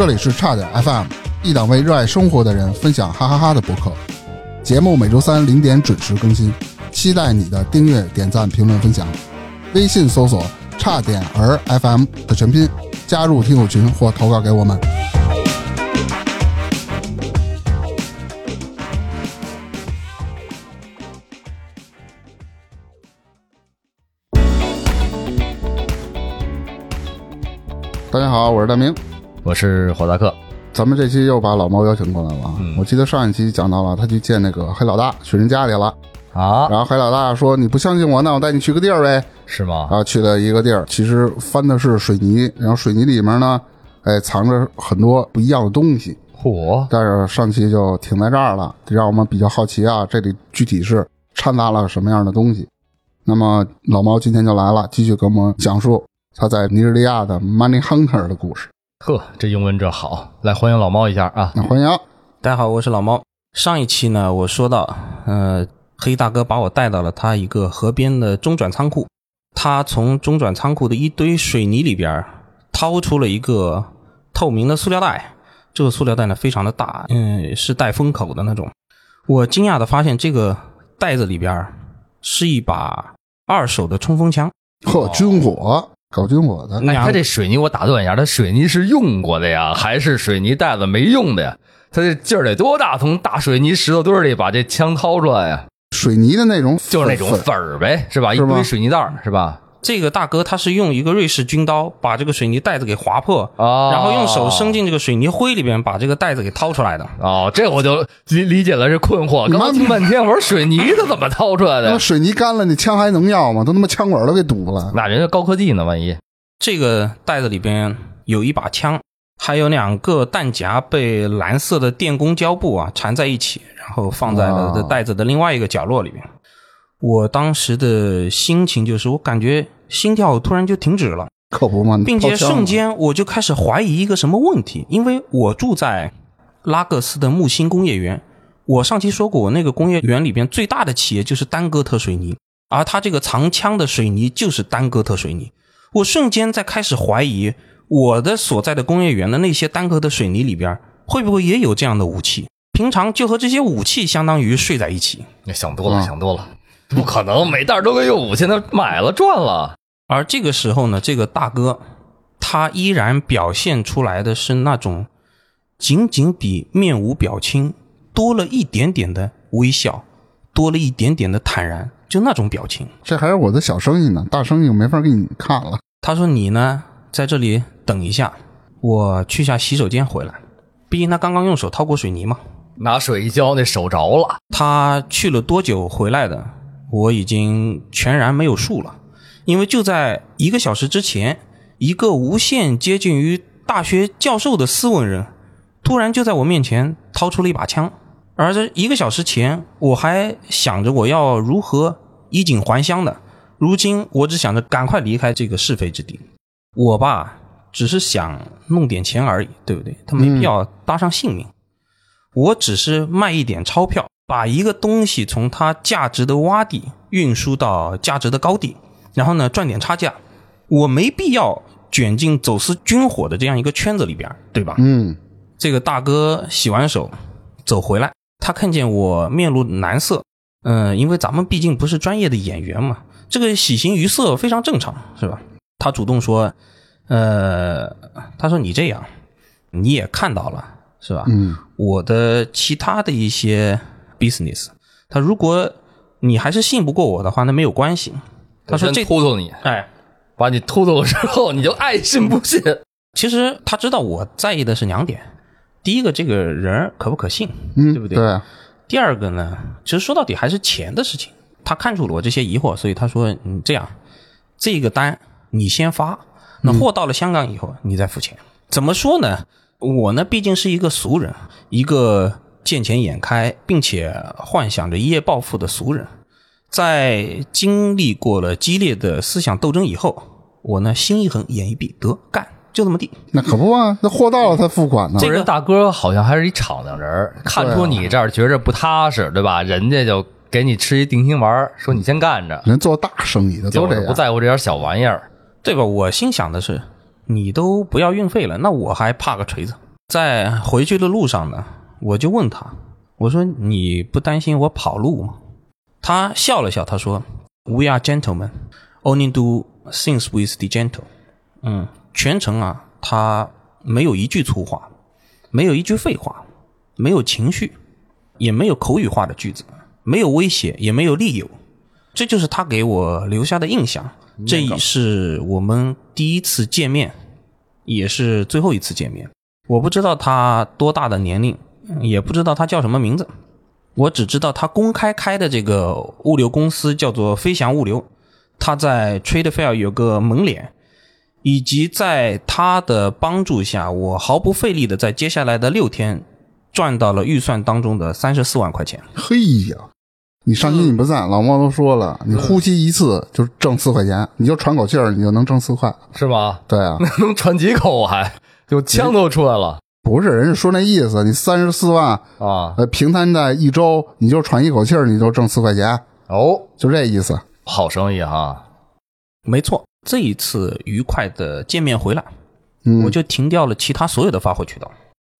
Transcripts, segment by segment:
这里是差点 FM，一档为热爱生活的人分享哈哈哈的博客。节目每周三零点准时更新，期待你的订阅、点赞、评论、分享。微信搜索“差点儿 FM” 的全拼，加入听友群或投稿给我们。大家好，我是大明。我是火大克，咱们这期又把老猫邀请过来了啊！我记得上一期讲到了，他去见那个黑老大，去人家里了啊。然后黑老大说：“你不相信我，那我带你去个地儿呗。”是吗？啊，去了一个地儿，其实翻的是水泥，然后水泥里面呢，哎，藏着很多不一样的东西。嚯！但是上期就停在这儿了，让我们比较好奇啊，这里具体是掺杂了什么样的东西？那么老猫今天就来了，继续给我们讲述他在尼日利亚的 Money Hunter 的故事。呵，这英文这好，来欢迎老猫一下啊！那欢迎，大家好，我是老猫。上一期呢，我说到，呃，黑大哥把我带到了他一个河边的中转仓库，他从中转仓库的一堆水泥里边掏出了一个透明的塑料袋，这个塑料袋呢非常的大，嗯，是带封口的那种。我惊讶的发现，这个袋子里边是一把二手的冲锋枪，呵，军火。搞军火的，那他这水泥我打断一下，他水泥是用过的呀，还是水泥袋子没用的呀？他这劲儿得多大？从大水泥石头堆里把这枪掏出来呀？水泥的那种，就是那种粉儿呗，是吧？一堆水泥袋是吧？这个大哥他是用一个瑞士军刀把这个水泥袋子给划破，然后用手伸进这个水泥灰里边把这个袋子给掏出来的。哦，这我就理理解了，这困惑。刚听半天，我说水泥它怎么掏出来的？那水泥干了，你枪还能要吗？都他妈枪管都给堵了。那人家高科技呢？万一这个袋子里边有一把枪，还有两个弹夹被蓝色的电工胶布啊缠在一起，然后放在了这袋子的另外一个角落里边。我当时的心情就是，我感觉心跳突然就停止了，可不嘛，并且瞬间我就开始怀疑一个什么问题，因为我住在拉各斯的木星工业园，我上期说过，我那个工业园里边最大的企业就是丹哥特水泥，而他这个藏枪的水泥就是丹哥特水泥，我瞬间在开始怀疑我的所在的工业园的那些丹哥的水泥里边会不会也有这样的武器，平常就和这些武器相当于睡在一起。你想多了，想多了。不可能，每袋都跟有五千，他买了赚了。而这个时候呢，这个大哥他依然表现出来的是那种仅仅比面无表情多了一点点的微笑，多了一点点的坦然，就那种表情。这还是我的小生意呢，大生意我没法给你看了。他说：“你呢，在这里等一下，我去下洗手间回来。毕竟他刚刚用手掏过水泥嘛，拿水一浇，那手着了。他去了多久回来的？”我已经全然没有数了，因为就在一个小时之前，一个无限接近于大学教授的斯文人，突然就在我面前掏出了一把枪。而这一个小时前，我还想着我要如何衣锦还乡的，如今我只想着赶快离开这个是非之地。我吧，只是想弄点钱而已，对不对？他没必要搭上性命。我只是卖一点钞票。把一个东西从它价值的洼地运输到价值的高地，然后呢赚点差价，我没必要卷进走私军火的这样一个圈子里边，对吧？嗯，这个大哥洗完手走回来，他看见我面露难色，嗯，因为咱们毕竟不是专业的演员嘛，这个喜形于色非常正常，是吧？他主动说，呃，他说你这样，你也看到了，是吧？嗯，我的其他的一些。business，他如果你还是信不过我的话，那没有关系。他说这突突你，哎，把你突突了之后，你就爱信不信。其实他知道我在意的是两点：第一个，这个人可不可信，嗯，对不对？对。第二个呢，其实说到底还是钱的事情。他看出了我这些疑惑，所以他说：“你这样，这个单你先发，那货到了香港以后，你再付钱。”怎么说呢？我呢，毕竟是一个俗人，一个。见钱眼开，并且幻想着一夜暴富的俗人，在经历过了激烈的思想斗争以后，我呢心一横，眼一闭，得干，就这么地。那可不啊，那货到了才付款呢。这人大哥好像还是一敞亮人，看出你这儿觉着不踏实，对吧？人家就给你吃一定心丸，说你先干着。人做大生意的都这样，不在乎这点小玩意儿，对吧？我心想的是，你都不要运费了，那我还怕个锤子。在回去的路上呢，我就问他，我说你不担心我跑路吗？他笑了笑，他说：“We are gentlemen, only do things with the gentle。”嗯，全程啊，他没有一句粗话，没有一句废话，没有情绪，也没有口语化的句子，没有威胁，也没有利诱，这就是他给我留下的印象。这也是我们第一次见面，也是最后一次见面。我不知道他多大的年龄，也不知道他叫什么名字。我只知道他公开开的这个物流公司叫做飞翔物流，他在 Trade Fair 有个门脸，以及在他的帮助下，我毫不费力的在接下来的六天赚到了预算当中的三十四万块钱。嘿呀，你上期你不在，老猫都说了，你呼吸一次就挣四块钱，你就喘口气儿，你就能挣四块。是吧？对啊，那 能喘几口还就枪都出来了不是人家说那意思，你三十四万，啊！呃，平摊在一周，你就喘一口气儿，你就挣四块钱，哦，就这意思。好生意哈，没错，这一次愉快的见面回来，嗯，我就停掉了其他所有的发货渠道，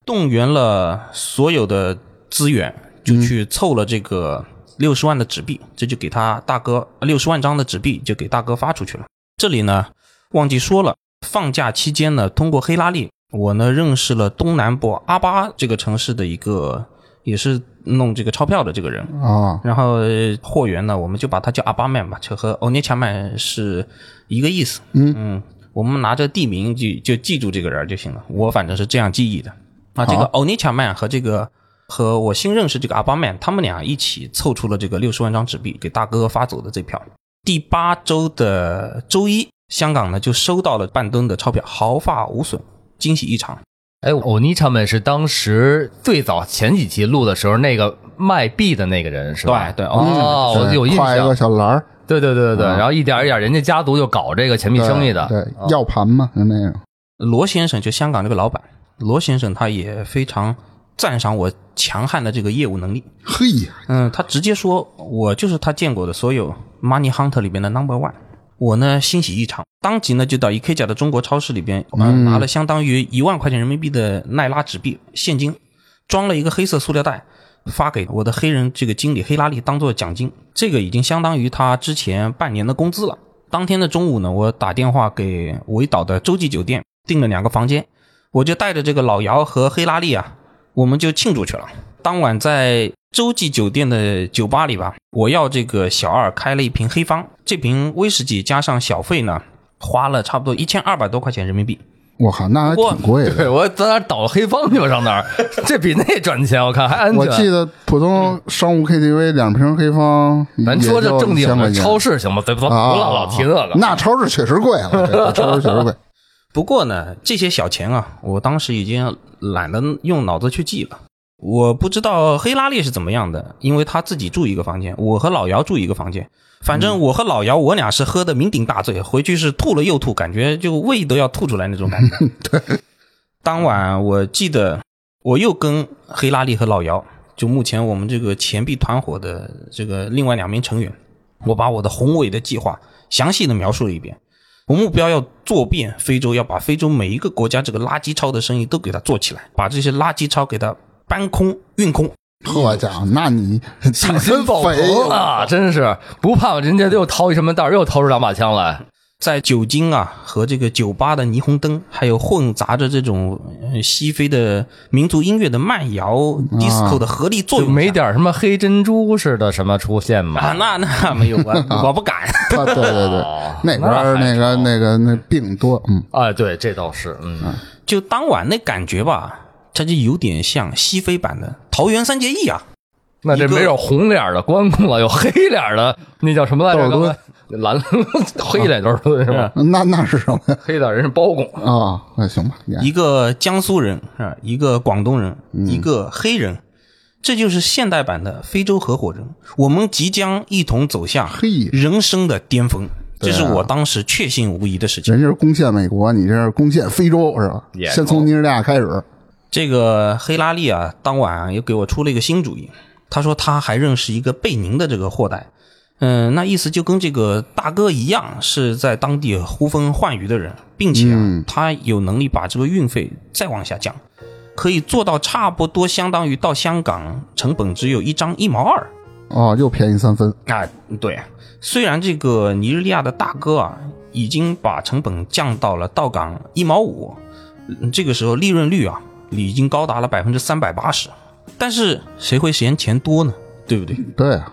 动员了所有的资源，就去凑了这个六十万的纸币，这就给他大哥六十万张的纸币就给大哥发出去了。这里呢，忘记说了，放假期间呢，通过黑拉力，我呢认识了东南部阿巴这个城市的一个也是弄这个钞票的这个人，啊，然后呃货源呢，我们就把他叫阿巴曼吧，就和欧尼恰曼是一个意思。嗯嗯我们拿着地名就就记住这个人就行了。我反正是这样记忆的。啊，这个欧尼恰曼和这个和我新认识这个阿巴曼，他们俩一起凑出了这个六十万张纸币给大哥发走的这票。第八周的周一，香港呢就收到了半吨的钞票，毫发无损，惊喜异常。哎，欧尼他们是当时最早前几期录的时候那个卖币的那个人是吧？对对哦，我有印挎一。小篮儿，对对对对对，啊然后一点一点，人家家族就搞这个钱币生意的。对，要盘嘛，就那样。罗先生就香港这个老板，罗先生他也非常赞赏我强悍的这个业务能力。嘿呀，嗯，他直接说我就是他见过的所有 Money Hunter 里边的 Number One。我呢欣喜异常，当即呢就到 IKEA 家的中国超市里边，嗯，拿了相当于一万块钱人民币的奈拉纸币现金，装了一个黑色塑料袋，发给我的黑人这个经理黑拉利当做奖金。这个已经相当于他之前半年的工资了。当天的中午呢，我打电话给维岛的洲际酒店订了两个房间，我就带着这个老姚和黑拉利啊，我们就庆祝去了。当晚在洲际酒店的酒吧里吧，我要这个小二开了一瓶黑方，这瓶威士忌加上小费呢，花了差不多一千二百多块钱人民币。我靠，那还挺贵的。对，我咱哪倒黑方去吧，上那儿，这比那赚钱，我看还安全。我记得普通商务 KTV 两瓶黑方，咱说这正经的的超市行吗？咱咱不啊，老老提那个。那超市确实贵了，超市确实贵。不过呢，这些小钱啊，我当时已经懒得用脑子去记了。我不知道黑拉力是怎么样的，因为他自己住一个房间，我和老姚住一个房间。反正我和老姚，我俩是喝的酩酊大醉，回去是吐了又吐，感觉就胃都要吐出来那种感觉。当晚我记得我又跟黑拉利和老姚，就目前我们这个钱币团伙的这个另外两名成员，我把我的宏伟的计划详细的描述了一遍。我目标要做遍非洲，要把非洲每一个国家这个垃圾钞的生意都给它做起来，把这些垃圾钞给它搬空、运空。好家伙，那你信心爆肥棚啊！真是不怕人家又掏一什么袋儿，又掏出两把枪来。在酒精啊和这个酒吧的霓虹灯，还有混杂着这种呃西非的民族音乐的慢摇、disco 的合力作就用下，没点什么黑珍珠似的什么出现吗？啊？那 那没有，我我不敢。啊，对对对 哦，那边儿那个那个那病多，嗯，啊，对，这倒是，嗯，就当晚那感觉吧，它就有点像西非版的桃园三结义啊。那这没有红脸的关公了，有黑脸的，那叫什么来着？窦尔敦刚才蓝黑脸都是敦是吧？那 那是什么？黑脸人是包公，啊，那行吧，一个江苏人啊，一个广东人，嗯一个黑人，这就是现代版的非洲合伙人。我们即将一同走向嘿人生的巅峰，啊这是我当时确信无疑的事情。人家是攻陷美国，你这是攻陷非洲是吧？先从尼日利亚开始，这个黑拉利啊，当晚啊又给我出了一个新主意。他说他还认识一个贝宁的这个货代，嗯，那意思就跟这个大哥一样，是在当地呼风唤雨的人，并且啊，嗯他有能力把这个运费再往下降。可以做到差不多相当于到香港成本只有一张一毛二。哦，又便宜三分。啊，对，虽然这个尼日利亚的大哥啊，已经把成本降到了到港一毛五，嗯这个时候利润率啊，已经高达了百分之三百八十，但是谁会嫌钱多呢？对不对？对啊，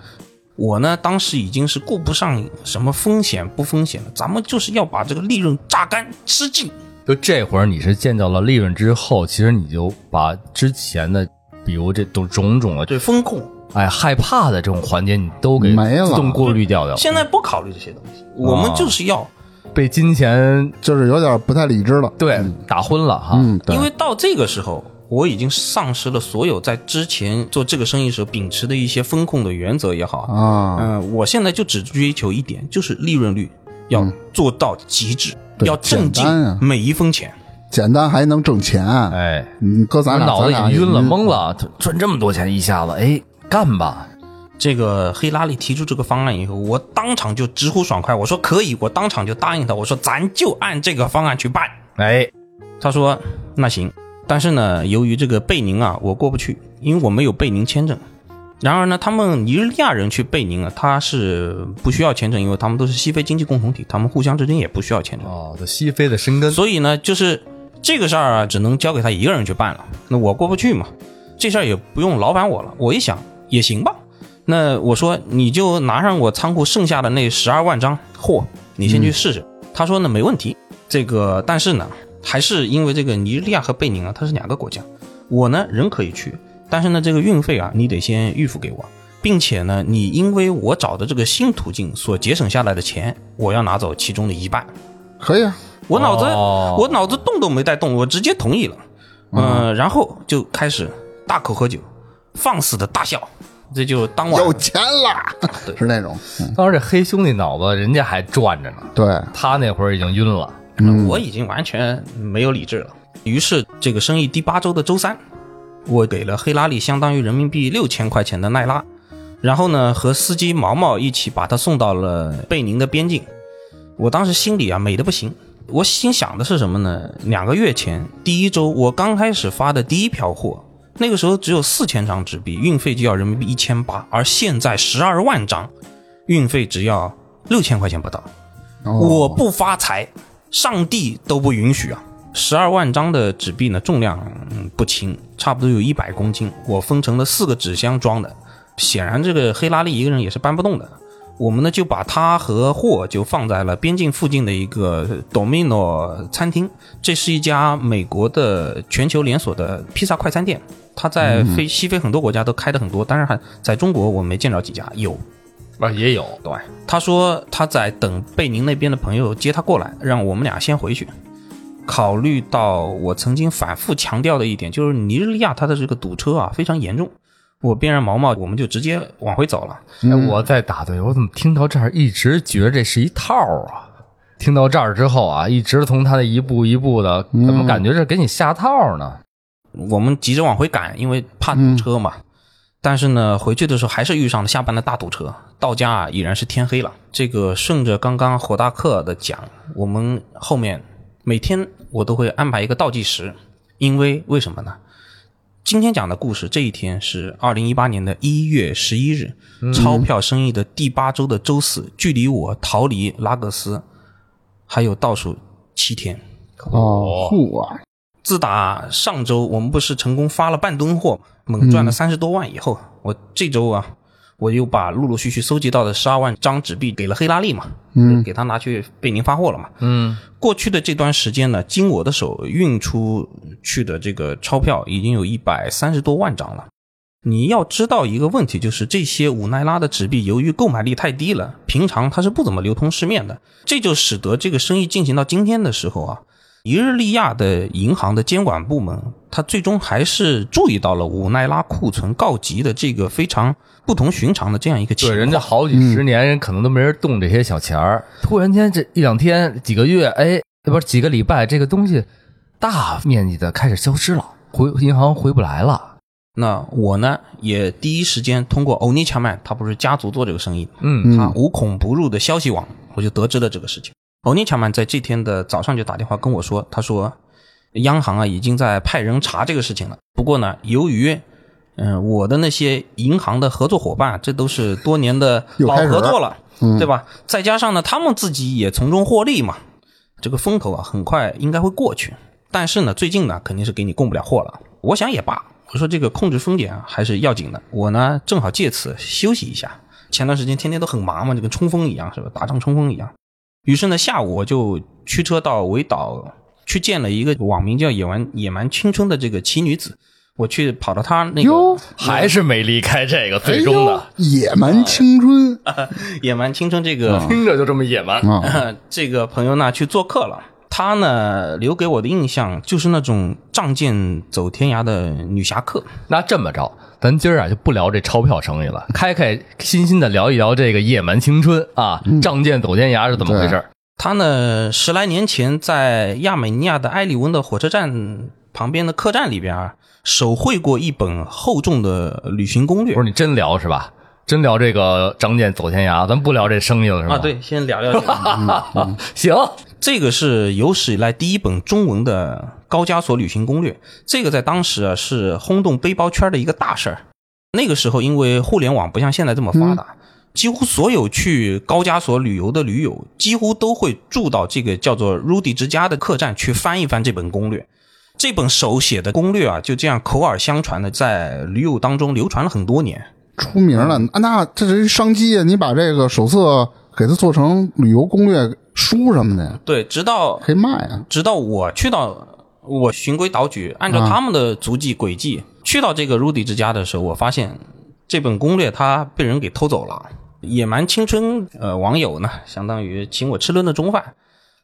我呢，当时已经是顾不上什么风险不风险了，咱们就是要把这个利润榨干吃尽。就这会儿你是见到了利润之后，其实你就把之前的，比如这种种种的对，风控哎害怕的这种环节，你都给没了自动过滤掉掉了。现在不考虑这些东西，我们就是要，被金钱就是有点不太理智了。对打昏了哈。嗯，对因为到这个时候，我已经丧失了所有在之前做这个生意时候秉持的一些风控的原则也好，啊，嗯、我现在就只追求一点，就是利润率要做到极致，对要挣简单啊进每一分钱。简单还能挣钱。哎，你搁咱俩脑子已咱俩经晕了，也懵了，赚这么多钱一下子，哎，干吧。这个黑拉里提出这个方案以后，我当场就直呼爽快，我说可以，我当场就答应他，我说咱就按这个方案去办。哎，他说那行，但是呢，由于这个贝宁啊，我过不去，因为我没有贝宁签证。然而呢，他们尼日利亚人去贝宁啊，他是不需要签证，因为他们都是西非经济共同体，他们互相之间也不需要签证。哦，这西非的生根，所以呢，就是这个事儿啊，只能交给他一个人去办了。那我过不去嘛，这事儿也不用劳烦我了。我一想也行吧，那我说你就拿上我仓库剩下的那十二万张货，你先去试试。他说呢没问题，这个但是呢，还是因为这个尼日利亚和贝宁啊，它是两个国家，我呢人可以去，但是呢这个运费啊，你得先预付给我。并且呢，你因为我找的这个新途径所节省下来的钱，我要拿走其中的一半。可以啊。我脑子、哦我脑子动都没带动，我直接同意了。嗯、然后就开始大口喝酒，放肆的大笑，这就当晚有钱了，是那种。嗯当时这黑兄弟脑子人家还转着呢，对，他那会儿已经晕了。我已经完全没有理智了。于是这个生意第八周的周三，我给了黑拉利相当于人民币六千块钱的奈拉，然后呢和司机毛毛一起把他送到了贝宁的边境。我当时心里啊美的不行，我心想的是什么呢？两个月前第一周我刚开始发的第一票货，那个时候只有四千张纸币，运费就要人民币一千八，而现在十二万张，运费只要六千块钱不到。哦我不发财，上帝都不允许啊！十二万张的纸币呢，重量嗯不轻，差不多有一百公斤。我分成了四个纸箱装的，显然这个黑拉利一个人也是搬不动的。我们呢就把他和货就放在了边境附近的一个 Domino 餐厅，这是一家美国的全球连锁的披萨快餐店。它在非西非很多国家都开的很多，当然还在中国我没见着几家有。啊，也有，对，他说他在等贝宁那边的朋友接他过来，让我们俩先回去。考虑到我曾经反复强调的一点，就是尼日利亚它的这个堵车啊非常严重，我便让毛毛我们就直接往回走了。哎，我在打断，我怎么听到这儿一直觉得这是一套啊？听到这儿之后啊，一直从他的一步一步的，怎么感觉这给你下套呢？我们急着往回赶，因为怕堵车嘛。但是呢，回去的时候还是遇上了下班的大堵车，到家啊已然是天黑了。这个顺着刚刚火大克的讲，我们后面每天我都会安排一个倒计时，因为为什么呢？今天讲的故事，这一天是二零一八年的一月十一日，钞票生意的第八周的周四，距离我逃离拉各斯还有倒数七天。哦，酷啊，自打上周我们不是成功发了半吨货，猛赚了三十多万以后，我这周啊，我又把陆陆续续搜集到的十二万张纸币给了黑拉利嘛，嗯，给他拿去贝宁发货了嘛。嗯，过去的这段时间呢，经我的手运出去的这个钞票已经有一百三十多万张了。你要知道一个问题，就是这些五奈拉的纸币由于购买力太低了，平常它是不怎么流通市面的，这就使得这个生意进行到今天的时候啊，尼日利亚的银行的监管部门，他最终还是注意到了五奈拉库存告急的这个非常不同寻常的这样一个情况对，人家好几十年，人可能都没人动这些小钱儿，突然间这一两天、几个月，哎，不是几个礼拜，这个东西大面积的开始消失了，回银行回不来了。那我呢，也第一时间通过欧尼强曼，他不是家族做这个生意，嗯，他无孔不入的消息网，我就得知了这个事情。欧尼强曼在这天的早上就打电话跟我说，他说央行啊已经在派人查这个事情了。不过呢，由于嗯、我的那些银行的合作伙伴，这都是多年的老合作了，嗯对吧？再加上呢，他们自己也从中获利嘛，这个风头啊，很快应该会过去。但是呢，最近呢，肯定是给你供不了货了。我想也罢，我说这个控制风险啊，还是要紧的。我呢，正好借此休息一下。前段时间天天都很忙嘛，就跟冲锋一样，是吧？打仗冲锋一样。于是呢，下午我就驱车到围岛去见了一个网名叫“野蛮野蛮青春”的这个奇女子。我去跑到她那个，还是没离开这个最终的，野蛮青春 野蛮青春这个、听着就这么野蛮。啊，这个朋友呢去做客了。她呢留给我的印象就是那种仗剑走天涯的女侠客。那这么着，咱今儿啊就不聊这钞票生意了，开开心心的聊一聊这个野蛮青春啊，仗剑走天涯是怎么回事？她呢十来年前在亚美尼亚的埃里温的火车站旁边的客栈里边啊，手绘过一本厚重的旅行攻略不是你真聊是吧？真聊这个仗剑走天涯，咱不聊这生意了是吧？啊。，对，先聊聊这个。行，这个是有史以来第一本中文的高加索旅行攻略，这个在当时啊是轰动背包圈的一个大事儿。那个时候因为互联网不像现在这么发达，几乎所有去高加索旅游的驴友几乎都会住到这个叫做 Rudy 之家的客栈去翻一翻这本攻略。这本手写的攻略啊，就这样口耳相传的在驴友当中流传了很多年。出名了，啊那这是一商机啊！你把这个手册给它做成旅游攻略书什么的，对，直到可以卖啊。直到我去到我循规蹈矩，按照他们的足迹轨迹、去到这个 Rudy 之家的时候，我发现这本攻略它被人给偷走了。野蛮青春呃网友呢，相当于请我吃顿的中饭，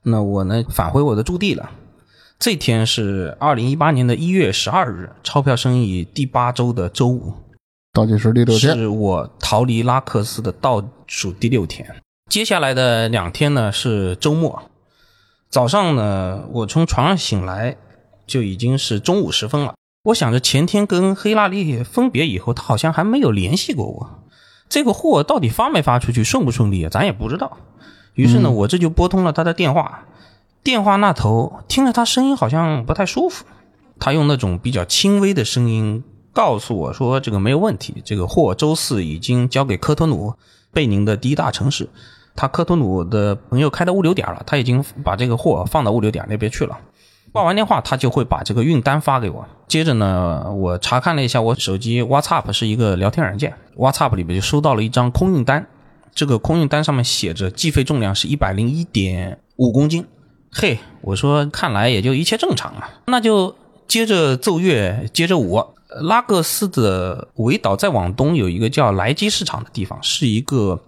那我呢返回我的驻地了。这天是二零一八年的一月十二日，钞票生意第八周的周五，倒计时第六天，是我逃离拉克斯的倒数第六天。接下来的两天呢是周末。早上呢，我从床上醒来就已经是中午时分了。我想着前天跟黑拉利分别以后，他好像还没有联系过我。这个货到底发没发出去，顺不顺利啊？咱也不知道。于是呢，我这就拨通了他的电话。电话那头听着他声音好像不太舒服，他用那种比较轻微的声音告诉我说：“这个没有问题，这个货周四已经交给科托努，贝宁的第一大城市。他科托努的朋友开到物流点了，他已经把这个货放到物流点那边去了。挂完电话，他就会把这个运单发给我。接着呢，我查看了一下我手机 WhatsApp 是一个聊天软件，WhatsApp 里面就收到了一张空运单。这个空运单上面写着计费重量是一百零一点五公斤。嘿，我说看来也就一切正常啊，那就接着奏乐，接着舞。拉各斯的维岛再往东有一个叫莱基市场的地方，是一个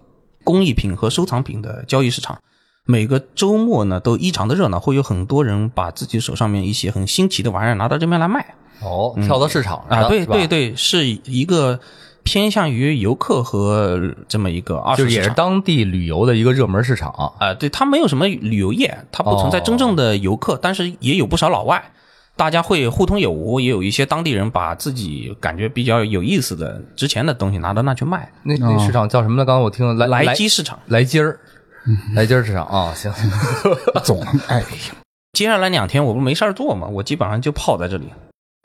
工艺品和收藏品的交易市场。每个周末呢都异常的热闹，会有很多人把自己手上面一些很新奇的玩意儿拿到这边来卖哦，跳蚤市场上啊。对对，对，是一个偏向于游客和这么一个二就是也是。当地旅游的一个热门市场。啊，对，它没有什么旅游业，它不存在真正的游客，但是也有不少老外，大家会互通有无，也有一些当地人把自己感觉比较有意思的、值钱的东西拿到那去卖。那那市场叫什么呢？刚刚我听了莱莱基市场。来鸡儿，来鸡儿市场啊，行，总哎呀，接下来两天我不没事儿做嘛，我基本上就泡在这里。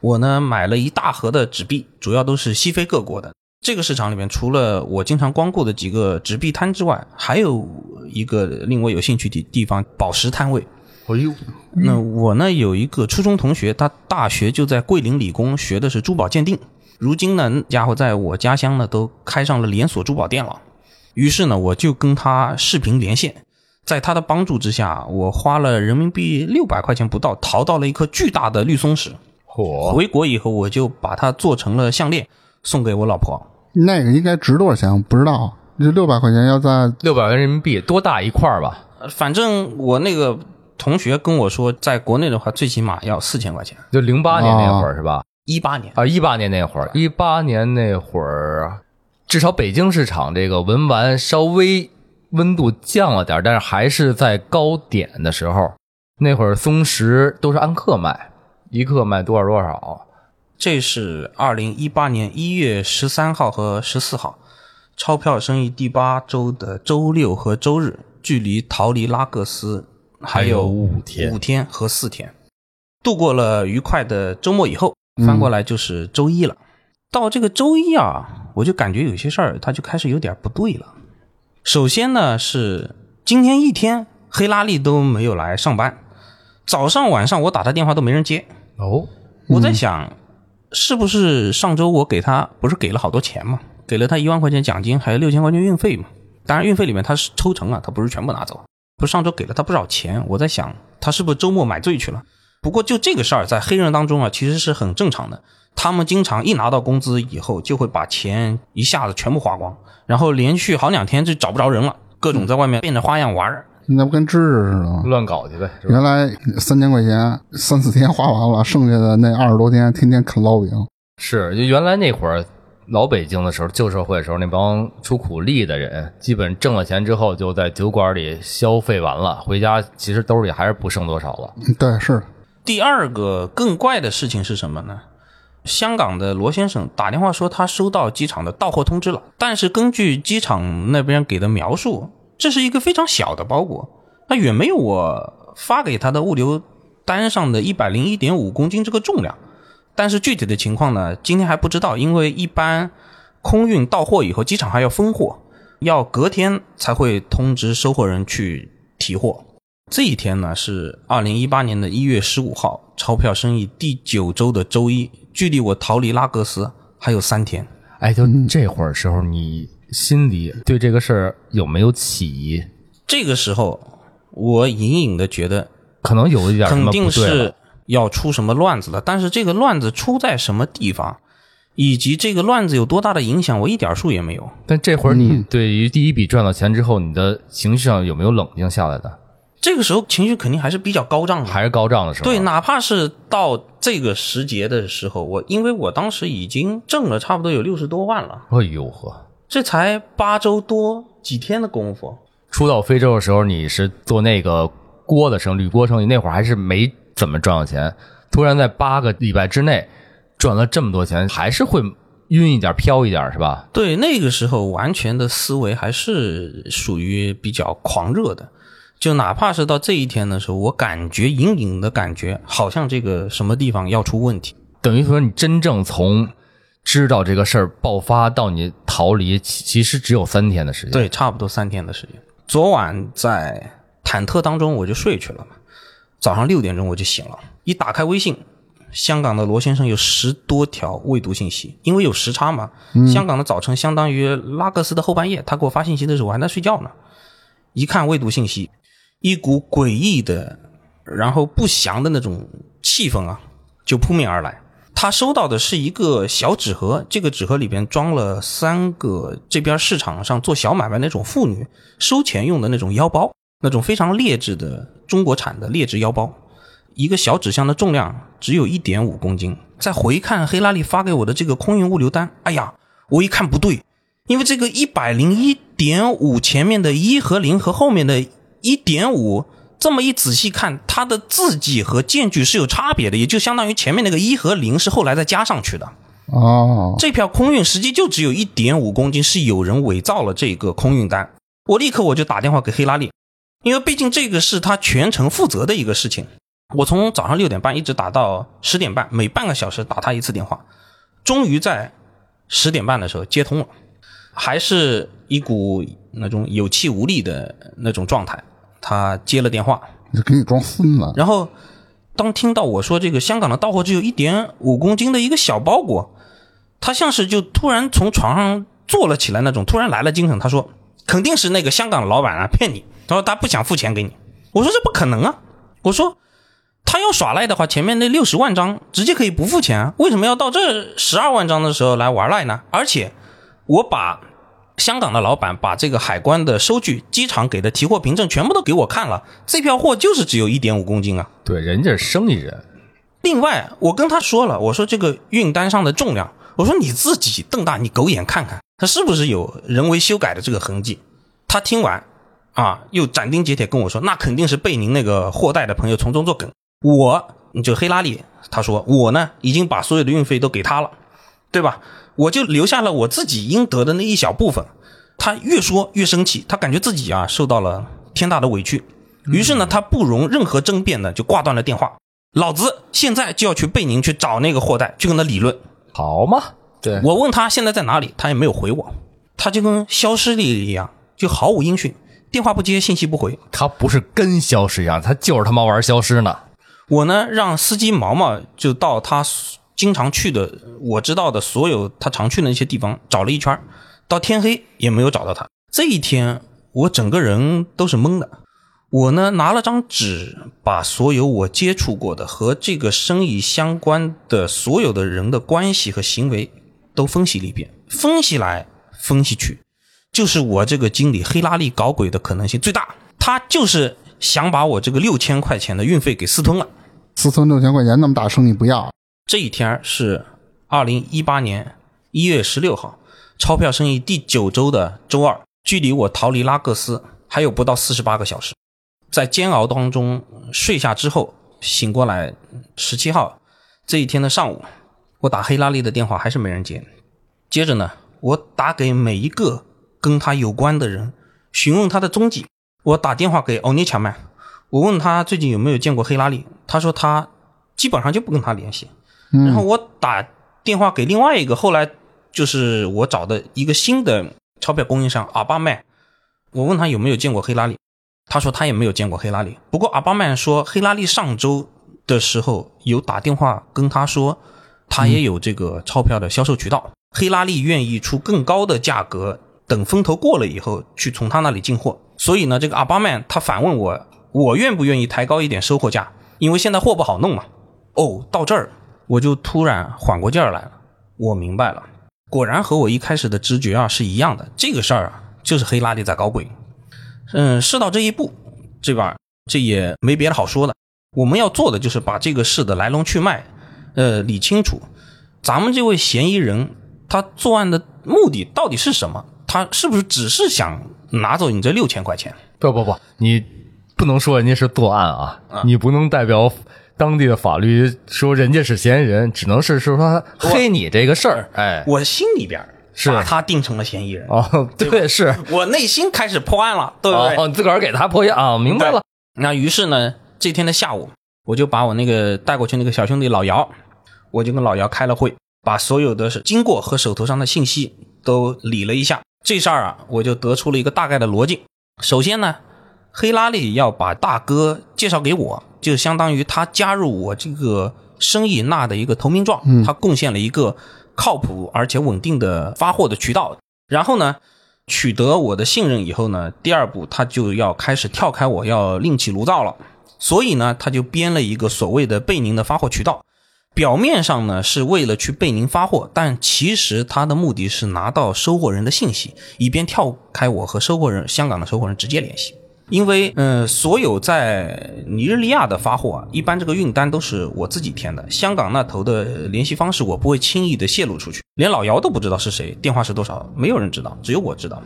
我呢买了一大盒的纸币，主要都是西非各国的。这个市场里面，除了我经常光顾的几个纸币摊之外，还有一个令我有兴趣的地方——宝石摊位。哎呦，那我呢有一个初中同学，他大学就在桂林理工学的是珠宝鉴定，如今呢，那家伙在我家乡呢都开上了连锁珠宝店了。于是呢，我就跟他视频连线，在他的帮助之下，我花了人民币六百块钱不到，淘到了一颗巨大的绿松石。嚯，回国以后，我就把它做成了项链，送给我老婆。那个应该值多少钱？我不知道。这六百块钱要在六百元人民币多大一块儿吧？呃反正我那个同学跟我说，在国内的话，最起码要四千块钱。就零八年那会儿是吧？一八年，啊，一八年那会儿，一八年那会儿，至少北京市场这个文玩稍微温度降了点儿，但是还是在高点的时候。那会儿松石都是按克卖，一克卖多少多少。这是二零一八年一月十三号和十四号，钞票生意第八周的周六和周日，距离逃离拉各斯还还有有五天五天和四天。度过了愉快的周末以后，翻过来就是周一了。到这个周一啊，我就感觉有些事儿，它就开始有点不对了。首先呢，是今天一天黑拉力都没有来上班，早上晚上我打他电话都没人接。哦，我在想，是不是上周我给他不是给了好多钱吗？给了他一万块钱奖金，还有六千块钱运费嘛？当然，运费里面他是抽成啊，他不是全部拿走。不是上周给了他不少钱，我在想他是不是周末买醉去了？不过就这个事儿，在黑人当中啊，其实是很正常的。他们经常一拿到工资以后，就会把钱一下子全部花光，然后连续好两天就找不着人了，各种在外面变着花样玩儿。那不跟知识似的吗？乱搞去呗。原来三千块钱三四天花完了，剩下的那二十多天天天啃烙饼。是，就原来那会儿老北京的时候，旧社会的时候，那帮出苦力的人，基本挣了钱之后就在酒馆里消费完了，回家其实兜里还是不剩多少了。嗯对，是第二个更怪的事情是什么呢？香港的罗先生打电话说他收到机场的到货通知了，但是根据机场那边给的描述，这是一个非常小的包裹，那远没有我发给他的物流单上的一百零一点五公斤这个重量。但是具体的情况呢，今天还不知道，因为一般空运到货以后，机场还要分货，要隔天才会通知收货人去提货。这一天呢是二零一八年的一月十五号，钞票生意第九周的周一，距离我逃离拉各斯还有三天。哎，就这会儿时候，你心里对这个事儿有没有起疑？这个时候，我隐隐的觉得可能有一点什肯定是要出什么乱子了，但是这个乱子出在什么地方，以及这个乱子有多大的影响，我一点数也没有。但这会儿你对于第一笔赚到钱之后，你的情绪上有没有冷静下来的？这个时候情绪肯定还是比较高涨的，还是高涨的时候？对，哪怕是到这个时节的时候，我因为我当时已经挣了差不多有六十多万了，哎呦呵！这才八周多几天的功夫，初到非洲的时候，你是做那个锅的生意，铝锅生意，那会儿还是没怎么赚到钱。突然在八个礼拜之内赚了这么多钱，还是会晕一点、飘一点，是吧？对，那个时候完全的思维还是属于比较狂热的。就哪怕是到这一天的时候，我感觉隐隐的感觉，好像这个什么地方要出问题。等于说，你真正从知道这个事儿爆发到你逃离，其其实只有三天的时间。，对，差不多三天的时间。昨晚在忐忑当中，我就睡去了嘛。早上六点钟我就醒了，一打开微信，香港的罗先生有十多条未读信息，因为有时差嘛。香港的早晨相当于拉各斯的后半夜，他给我发信息的时候，我还在睡觉呢。一看未读信息，一股诡异的，然后不祥的那种气氛啊，就扑面而来。他收到的是一个小纸盒，这个纸盒里边装了三个这边市场上做小买卖那种妇女收钱用的那种腰包，那种非常劣质的中国产的劣质腰包。一个小纸箱的重量只有一点五公斤。再回看黑拉利发给我的这个空运物流单，哎呀，我一看不对，因为这个一百零一点五前面的一和零和后面的一点五，这么一仔细看，它的字迹和间距是有差别的，也就相当于前面那个一和零是后来再加上去的。哦，这票空运实际就只有一点五公斤，是有人伪造了这个空运单。我立刻我就打电话给黑拉利，因为毕竟这个是他全程负责的一个事情。我从早上六点半一直打到十点半，每半个小时打他一次电话，终于在十点半的时候接通了，还是一股那种有气无力的那种状态。他接了电话，就给你装孙子。然后当听到我说这个香港的到货只有一点五公斤的一个小包裹，他像是就突然从床上坐了起来那种，突然来了精神。他说：“肯定是那个香港的老板啊骗你。”他说他不想付钱给你。我说这不可能啊！我说他要耍赖的话，前面那六十万张直接可以不付钱啊，为什么要到这十二万张的时候来玩赖呢？而且我把香港的老板把这个海关的收据、机场给的提货凭证全部都给我看了，这票货就是只有一点五公斤啊。对，人家是生意人，另外，我跟他说了，我说这个运单上的重量，我说你自己瞪大你狗眼看看，它是不是有人为修改的这个痕迹？他听完，啊，又斩钉截铁跟我说，那肯定是被您那个货代的朋友从中作梗。我就黑拉里，他说我呢已经把所有的运费都给他了，对吧？我就留下了我自己应得的那一小部分。他越说越生气，他感觉自己啊受到了天大的委屈，于是呢，他不容任何争辩的就挂断了电话。老子现在就要去贝宁去找那个货代，去跟他理论。好嘛，对，我问他现在在哪里，他也没有回我，他就跟消失了一样，就毫无音讯，电话不接，信息不回。他不是跟消失一样，他就是他妈玩消失呢。我呢，让司机毛毛就到他经常去的，我知道的所有他常去的那些地方找了一圈，到天黑也没有找到他。这一天，我整个人都是懵的。我呢，拿了张纸，把所有我接触过的和这个生意相关的所有的人的关系和行为都分析了一遍，分析来分析去，就是我这个经理黑拉力搞鬼的可能性最大。他就是想把我这个六千块钱的运费给私吞了。私吞六千块钱那么大生意不要，这一天是二零一八年一月十六号，钞票生意第九周的周二，距离我逃离拉各斯还有不到四十八个小时。在煎熬当中睡下之后，醒过来，十七号这一天的上午，我打黑拉力的电话还是没人接。接着呢，我打给每一个跟他有关的人，询问他的踪迹。我打电话给欧尼乔曼，我问他最近有没有见过黑拉利，他说他基本上就不跟他联系。然后我打电话给另外一个，后来就是我找的一个新的钞票供应商阿巴曼，我问他有没有见过黑拉利。他说他也没有见过黑拉利，不过阿巴曼说黑拉利上周的时候有打电话跟他说，他也有这个钞票的销售渠道，黑拉利愿意出更高的价格，等风头过了以后去从他那里进货。所以呢，这个阿巴曼他反问我，我愿不愿意抬高一点收货价？因为现在货不好弄嘛。哦，到这儿我就突然缓过劲儿来了，我明白了，果然和我一开始的直觉啊是一样的，这个事儿啊就是黑拉利在搞鬼。嗯，事到这一步，这吧，这也没别的好说的。我们要做的就是把这个事的来龙去脉，呃，理清楚。咱们这位嫌疑人他作案的目的到底是什么？他是不是只是想拿走你这六千块钱？不不不，你不能说人家是作案啊，你不能代表当地的法律说人家是嫌疑人，只能是说他黑你这个事儿。哎，我心里边。是把他定成了嫌疑人哦，对，是我内心开始破案了，对不对？哦，自个儿给他破案啊，明白了。那于是呢，这天的下午，我就把我那个带过去那个小兄弟老姚，我就跟老姚开了会，把所有的经过和手头上的信息都理了一下。这事儿啊，我就得出了一个大概的逻辑。首先呢，黑拉力要把大哥介绍给我，就相当于他加入我这个生意那的一个投名状，他贡献了一个。靠谱而且稳定的发货的渠道，然后呢，取得我的信任以后呢，第二步他就要开始跳开，我要另起炉灶了。所以呢，他就编了一个所谓的贝宁的发货渠道，表面上呢是为了去贝宁发货，但其实他的目的是拿到收货人的信息，以便跳开我和收货人香港的收货人直接联系。因为，嗯，所有在尼日利亚的发货啊，一般这个运单都是我自己填的。香港那头的联系方式，我不会轻易的泄露出去，连老姚都不知道是谁，电话是多少，没有人知道，只有我知道。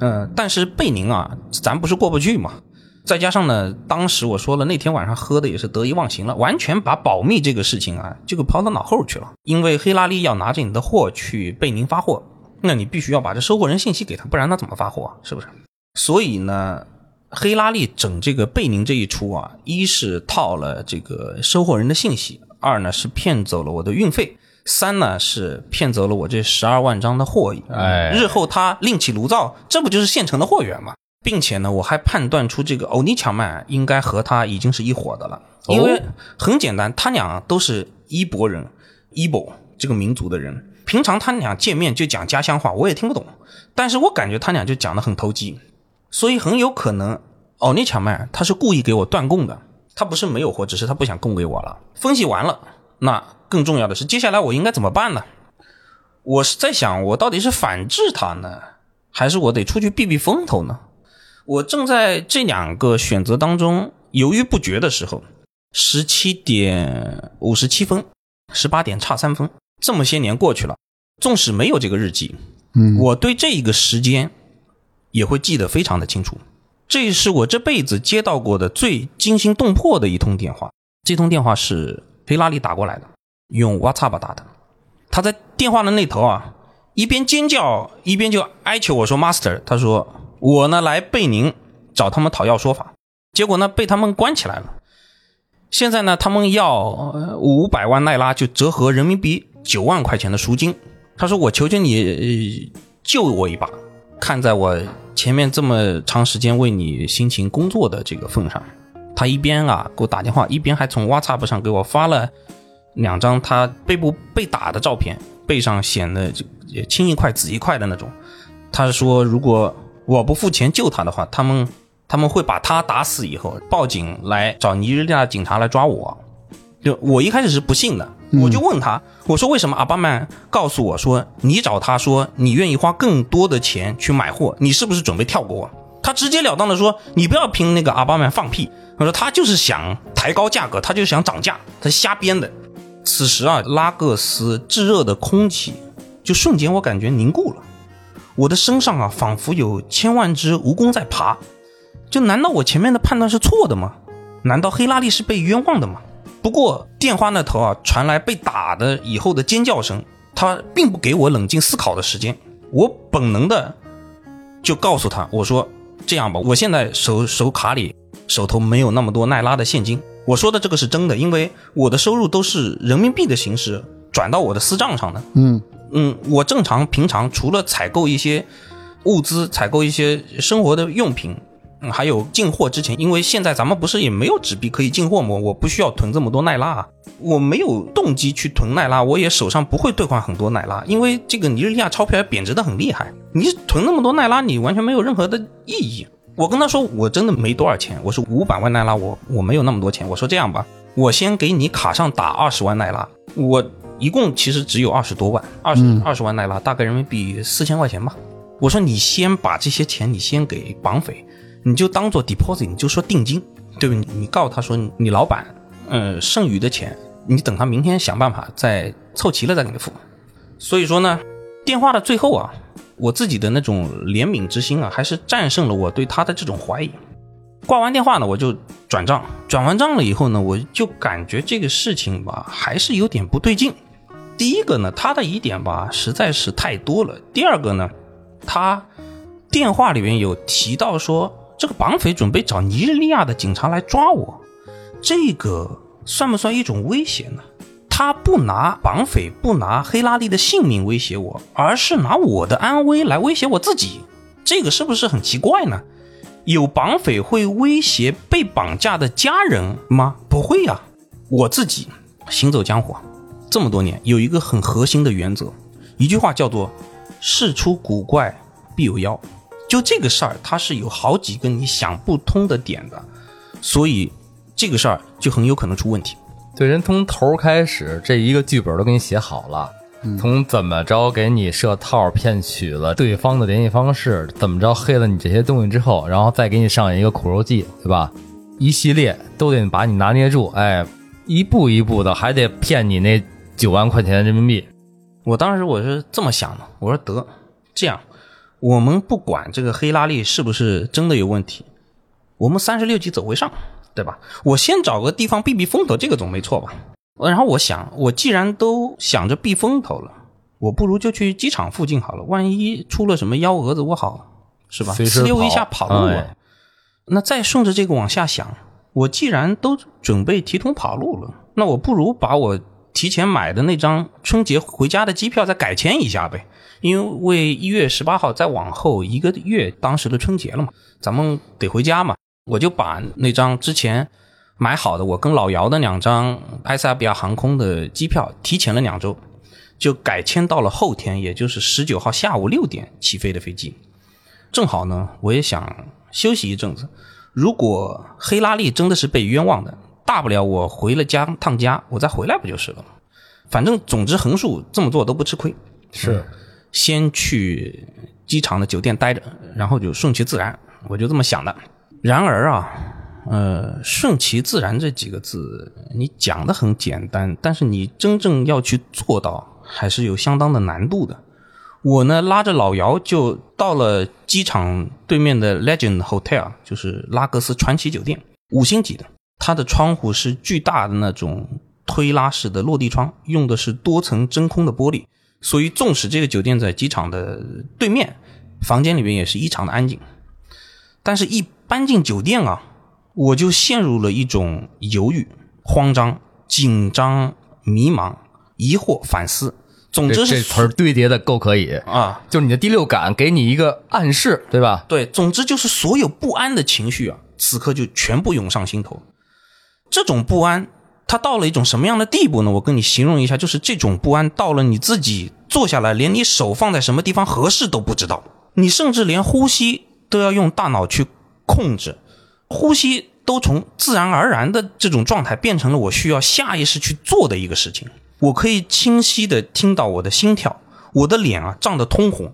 嗯，但是贝宁啊，咱不是过不去嘛。再加上呢，当时我说了，那天晚上喝的也是得意忘形了，完全把保密这个事情啊，就给抛到脑后去了。因为黑拉利要拿着你的货去贝宁发货，那你必须要把这收货人信息给他，不然他怎么发货啊？是不是？所以呢。黑拉利整这个贝宁这一出啊，一是套了这个收货人的信息，二呢是骗走了我的运费，三呢是骗走了我这十二万张的货。哎，日后他另起炉灶，这不就是现成的货源吗？并且呢，我还判断出这个欧尼强曼应该和他已经是一伙的了，因为很简单，他俩都是伊博人，伊博这个民族的人，平常他俩见面就讲家乡话，我也听不懂，但是我感觉他俩就讲的很投机。所以很有可能，奥尼强曼他是故意给我断供的，他不是没有货，只是他不想供给我了。分析完了，那更重要的是，接下来我应该怎么办呢？我是在想，我到底是反制他呢，还是我得出去避避风头呢？我正在这两个选择当中犹豫不决的时候，十七点五十七分，十八点差三分，这么些年过去了，纵使没有这个日记，嗯，我对这一个时间。也会记得非常的清楚，这是我这辈子接到过的最惊心动魄的一通电话。这通电话是黑拉里打过来的，用 WhatsApp 打的。他在电话的那头啊，一边尖叫一边就哀求我说：“Master，他说我呢来贝宁找他们讨要说法，结果呢被他们关起来了。现在呢，他们要五百万奈拉，就折合人民币九万块钱的赎金。他说：“我求求你呃救我一把，看在我前面这么长时间为你辛勤工作的这个份上。”他一边啊给我打电话，一边还从 WhatsApp 上给我发了两张他背部被打的照片，背上显得就青一块紫一块的那种。他说：“如果我不付钱救他的话，他们他们会把他打死以后报警来找尼日利亚警察来抓我。”就我一开始是不信的，我就问他，我说为什么阿巴曼告诉我说你找他说你愿意花更多的钱去买货，你是不是准备跳过我？他直截了当的说你不要凭那个阿巴曼放屁。他说他就是想抬高价格，他就想涨价，他瞎编的。此时啊，拉各斯炙热的空气就瞬间我感觉凝固了，我的身上啊仿佛有千万只蜈蚣在爬。就难道我前面的判断是错的吗？难道黑拉利是被冤枉的吗？不过电话那头啊传来被打的以后的尖叫声，他并不给我冷静思考的时间。我本能的就告诉他，我说这样吧，我现在手手卡里。手头没有那么多奈拉的现金，我说的这个是真的，因为我的收入都是人民币的形式转到我的私账上的。嗯嗯，我正常平常除了采购一些物资、采购一些生活的用品，嗯，还有进货之前，因为现在咱们不是也没有纸币可以进货吗？我不需要囤这么多奈拉，我没有动机去囤奈拉，我也手上不会兑换很多奈拉，因为这个尼日利亚钞票贬值的很厉害，你囤那么多奈拉，你完全没有任何的意义。我跟他说，我真的没多少钱，我说五百万奈拉，我我没有那么多钱。我说这样吧，我先给你卡上打二十万奈拉，我一共其实只有二十多万，二十二十万奈拉，大概人民币四千块钱吧。我说你先把这些钱你先给绑匪，你就当做 deposit，你就说定金，对不？对你告诉他说你老板，呃，剩余的钱你等他明天想办法再凑齐了再给你付。所以说呢，电话的最后啊。我自己的那种怜悯之心啊，还是战胜了我对他的这种怀疑。挂完电话呢，我就转账，转完账了以后呢，我就感觉这个事情吧，还是有点不对劲。第一个呢，他的疑点吧实在是太多了；第二个呢，他电话里面有提到说，这个绑匪准备找尼日利亚的警察来抓我，这个算不算一种威胁呢？他不拿绑匪，不拿黑拉利的性命威胁我，而是拿我的安危来威胁我自己，这个是不是很奇怪呢？有绑匪会威胁被绑架的家人吗？不会呀。我自己行走江湖这么多年，有一个很核心的原则，一句话叫做“事出古怪必有妖”。就这个事儿，它是有好几个你想不通的点的，所以这个事儿就很有可能出问题。对，人从头开始，这一个剧本都给你写好了，从怎么着给你设套骗取了对方的联系方式，怎么着黑了你这些东西之后，然后再给你上演一个苦肉计，对吧？一系列都得把你拿捏住，哎，一步一步的还得骗你那九万块钱人民币。我当时我是这么想的，我说得这样，我们不管这个黑拉力是不是真的有问题，我们三十六计走为上。对吧？我先找个地方避避风头，这个总没错吧？然后我想，我既然都想着避风头了，我不如就去机场附近好了。万一出了什么幺蛾子，我好是吧？呲溜一下跑路。那再顺着这个往下想，我既然都准备提桶跑路了，那我不如把我提前买的那张春节回家的机票再改签一下呗。因为一月十八号再往后一个月，当时的春节了嘛，咱们得回家嘛。我就把那张之前买好的，我跟老姚的两张埃塞俄比亚航空的机票提前了两周，就改签到了后天，也就是十九号下午六点起飞的飞机。正好呢，我也想休息一阵子。如果黑拉利真的是被冤枉的，大不了我回了家趟家，我再回来不就是了？反正总之横竖这么做都不吃亏。是，先去机场的酒店待着，然后就顺其自然，我就这么想的。然而啊，呃，顺其自然这几个字，你讲的很简单，但是你真正要去做到，还是有相当的难度的。我呢，拉着老姚就到了机场对面的 Legend Hotel，就是拉格斯传奇酒店，五星级的。它的窗户是巨大的那种推拉式的落地窗，用的是多层真空的玻璃，所以纵使这个酒店在机场的对面，房间里面也是异常的安静。但是，一搬进酒店啊，我就陷入了一种犹豫，慌张、紧张、迷茫、疑惑、反思。总之是这词儿堆叠的够可以，啊，就是你的第六感给你一个暗示，对吧？对，总之就是所有不安的情绪啊，此刻就全部涌上心头。这种不安，它到了一种什么样的地步呢？我跟你形容一下，就是这种不安到了你自己坐下来，连你手放在什么地方合适都不知道，你甚至连呼吸都要用大脑去控制，呼吸都从自然而然的这种状态变成了我需要下意识去做的一个事情。我可以清晰的听到我的心跳，我的脸啊涨得通红。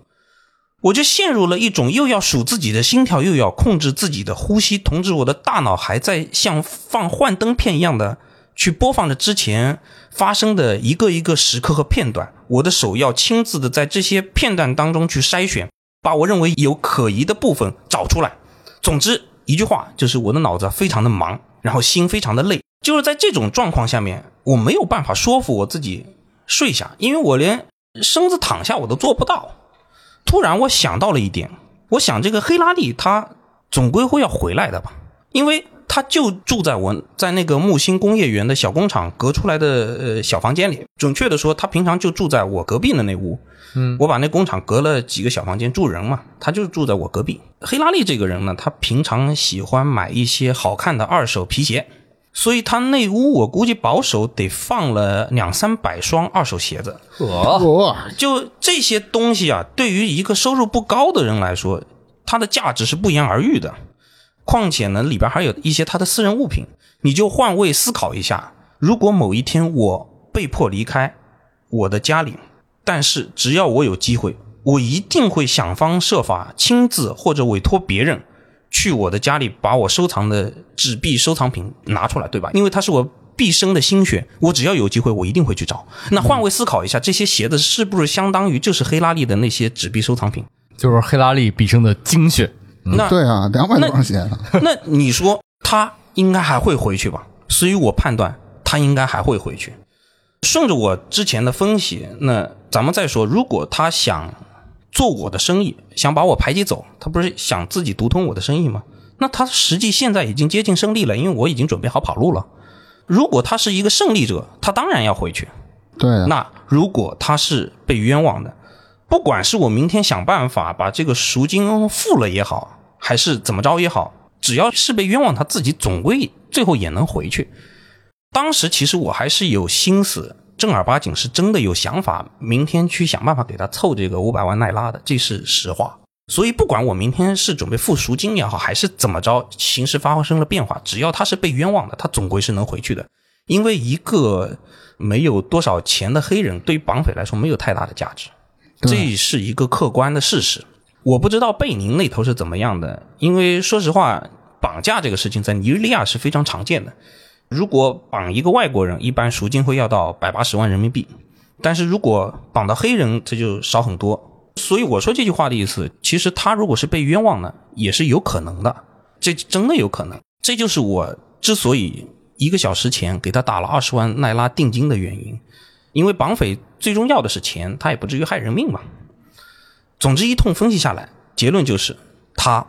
我就陷入了一种又要数自己的心跳，又要控制自己的呼吸，同时我的大脑还在像放幻灯片一样的去播放着之前发生的一个一个时刻和片段。我的手要亲自的在这些片段当中去筛选，把我认为有可疑的部分找出来。总之一句话就是我的脑子非常的忙，然后心非常的累。就是在这种状况下面，我没有办法说服我自己睡下，因为我连身子躺下我都做不到。突然我想到了一点，我想这个黑拉利他总归会要回来的吧，因为他就住在我在那个木星工业园的小工厂隔出来的呃小房间里。准确的说，他平常就住在我隔壁的那屋。嗯，我把那工厂隔了几个小房间住人嘛，他就住在我隔壁。黑拉利这个人呢，他平常喜欢买一些好看的二手皮鞋，所以他内屋我估计保守得放了两三百双二手鞋子。哦，就这些东西啊，对于一个收入不高的人来说，它的价值是不言而喻的。况且呢，里边还有一些他的私人物品。你就换位思考一下，如果某一天我被迫离开我的家里，但是只要我有机会，我一定会想方设法亲自或者委托别人去我的家里把我收藏的纸币收藏品拿出来，对吧？因为它是我毕生的心血，我只要有机会，我一定会去找。那换位思考一下，这些鞋子是不是相当于就是黑拉利的那些纸币收藏品？就是黑拉利毕生的精血。那对啊，两百多双鞋呢。那你说他应该还会回去吧？所以我判断他应该还会回去。顺着我之前的分析，那咱们再说，如果他想做我的生意，想把我排挤走，他不是想自己独吞我的生意吗？那他实际现在已经接近胜利了，因为我已经准备好跑路了。如果他是一个胜利者，他当然要回去。对啊，那如果他是被冤枉的，不管是我明天想办法把这个赎金付了也好，还是怎么着也好，只要是被冤枉，他自己总归最后也能回去。当时其实我还是有心思，正儿八经是真的有想法，明天去想办法给他凑这个五百万奈拉的，这是实话。所以不管我明天是准备付赎金也好，还是怎么着，形势发生了变化，只要他是被冤枉的，他总归是能回去的。因为一个没有多少钱的黑人，对于绑匪来说没有太大的价值，这是一个客观的事实。我不知道贝宁那头是怎么样的，因为说实话，绑架这个事情在尼日利亚是非常常见的。如果绑一个外国人，一般赎金会要到百八十万人民币，但是如果绑到黑人，这就少很多。所以我说这句话的意思，其实他如果是被冤枉呢，也是有可能的，这真的有可能。这就是我之所以一个小时前给他打了二十万奈拉定金的原因，因为绑匪最终要的是钱，他也不至于害人命嘛。总之一通分析下来，结论就是他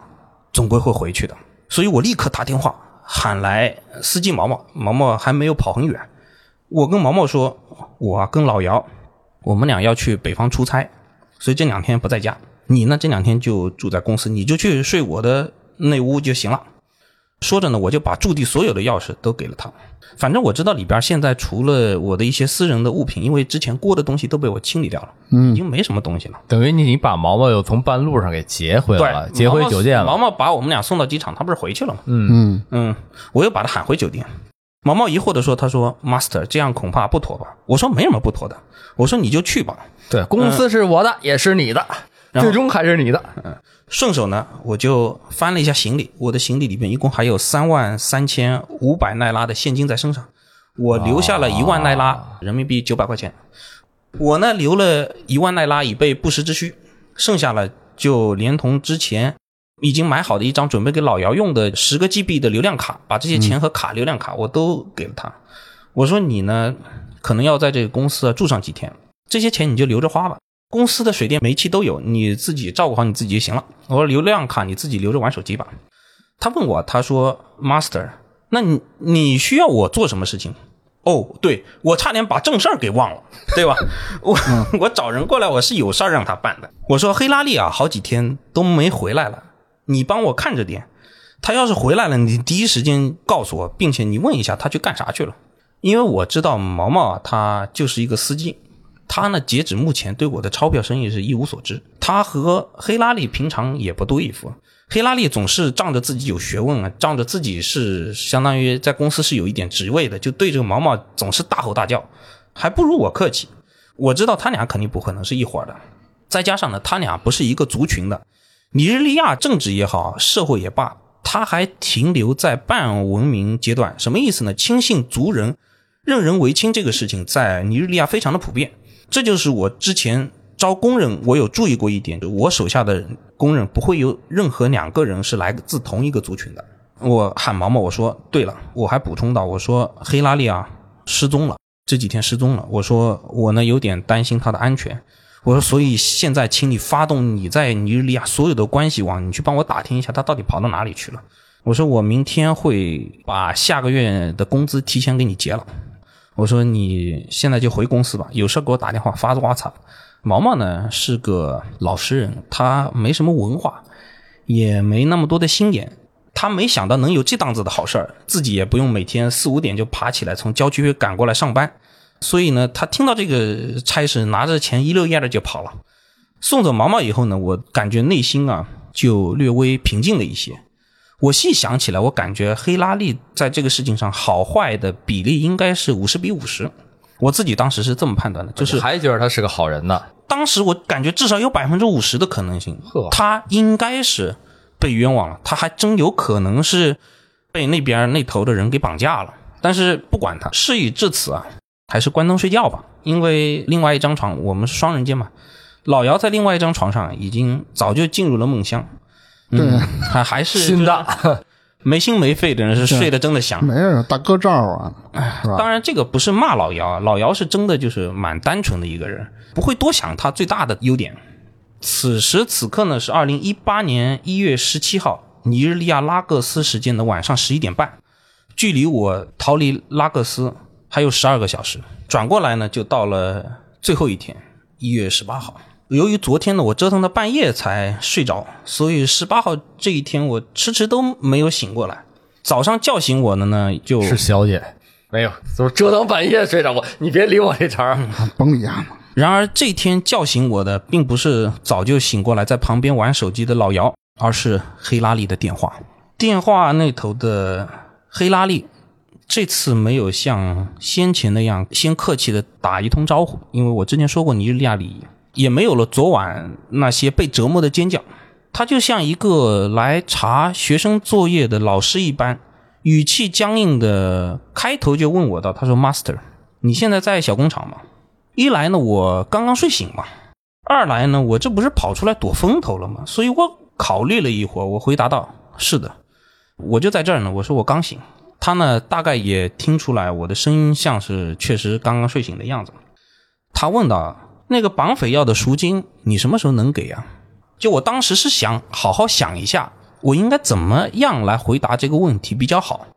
总归会回去的。所以我立刻打电话喊来司机毛毛，毛毛还没有跑很远。我跟毛毛说，我跟老姚，我们俩要去北方出差，所以这两天不在家。你呢这两天就住在公司，你就去睡我的那屋就行了。说着呢，我就把驻地所有的钥匙都给了他。反正我知道里边现在除了我的一些私人的物品，因为之前过的东西都被我清理掉了，已经没什么东西了。等于你你把毛毛又从半路上给劫回来了，对，劫回酒店了。毛毛把我们俩送到机场，他不是回去了吗？嗯，嗯，我又把他喊回酒店。毛毛疑惑的说：“他说，Master，这样恐怕不妥吧？”我说：“没什么不妥的。”我说：“你就去吧。对，公司是我的，也是你的，最终还是你的。”顺手呢，我就翻了一下行李，我的行李里面一共还有三万三千五百奈拉的现金在身上，我留下了一万奈拉，人民币九百块钱。我呢留了一万奈拉以备不时之需，剩下了就连同之前已经买好的一张准备给老姚用的十个 GB 的流量卡，把这些钱和卡、流量卡我都给了他。我说你呢，可能要在这个公司啊住上几天，这些钱你就留着花吧。公司的水电煤气都有，你自己照顾好你自己就行了。我说流量卡你自己留着玩手机吧。他问我，他说 Master，那你你需要我做什么事情？哦，对我差点把正事儿给忘了，对吧？我我找人过来，我是有事儿让他办的。我说黑拉利啊，好几天都没回来了，你帮我看着点。他要是回来了，你第一时间告诉我，并且你问一下他去干啥去了，因为我知道毛毛啊，他就是一个司机，他呢截止目前对我的钞票生意是一无所知。他和黑拉利平常也不对付。黑拉利总是仗着自己有学问啊，仗着自己是相当于在公司是有一点职位的，就对这个毛毛总是大吼大叫，还不如我客气。我知道他俩肯定不可能是一伙的，再加上呢，他俩不是一个族群的。尼日利亚政治也好，社会也罢，他还停留在半文明阶段。什么意思呢？亲信族人，任人唯亲这个事情在尼日利亚非常的普遍。这就是我之前招工人，我有注意过一点，我手下的。工人不会有任何两个人是来自同一个族群的。我喊毛毛，我说对了，我还补充到，我说黑拉利啊失踪了，这几天失踪了。我说我呢有点担心他的安全。我说所以现在请你发动你在尼日利亚所有的关系网，你去帮我打听一下他到底跑到哪里去了。我说我明天会把下个月的工资提前给你结了。我说你现在就回公司吧，有事给我打电话发个瓜菜。毛毛呢是个老实人，他没什么文化，也没那么多的心眼。他没想到能有这档子的好事儿，自己也不用每天四五点就爬起来从郊区赶过来上班。所以呢，他听到这个差事，拿着钱一溜烟的就跑了。送走毛毛以后呢，我感觉内心啊就略微平静了一些。我细想起来，我感觉黑拉利在这个事情上好坏的比例应该是五十比五十。我自己当时是这么判断的，就是还觉得他是个好人呢。当时我感觉至少有百分之五十的可能性，他应该是被冤枉了，他还真有可能是被那边那头的人给绑架了。但是不管他，事已至此啊，还是关灯睡觉吧。因为另外一张床，我们是双人间嘛，老姚在另外一张床上已经早就进入了梦乡，对，还还是心大。没心没肺的人是睡得真的香，没有大哥罩啊，是吧？当然，这个不是骂老姚，老姚是真的就是蛮单纯的一个人，不会多想他最大的优点。此时此刻呢，是二零一八年一月十七号，尼日利亚拉各斯时间的晚上十一点半，距离我逃离拉各斯还有十二个小时，转过来呢，就到了最后一天，一月十八号。由于昨天呢，我折腾到半夜才睡着，所以十八号这一天我迟迟都没有醒过来。早上叫醒我的呢，就是小姐，没有，就是折腾半夜睡着我。你别理我这茬儿甭理啊。然而这天叫醒我的，并不是早就醒过来在旁边玩手机的老姚，而是黑拉利的电话。电话那头的黑拉利，这次没有像先前那样先客气的打一通招呼，因为我之前说过尼日利亚礼仪。也没有了昨晚那些被折磨的尖叫，他就像一个来查学生作业的老师一般，语气僵硬的开头就问我道：“他说，Master，你现在在小工厂吗？一来呢，我刚刚睡醒嘛；二来呢，我这不是跑出来躲风头了吗？所以我考虑了一会儿，我回答道：是的，我就在这儿呢。我说我刚醒。他呢，大概也听出来我的声音像是确实刚刚睡醒的样子。他问道。那个绑匪要的赎金，你什么时候能给啊？就我当时是想好好想一下，我应该怎么样来回答这个问题比较好。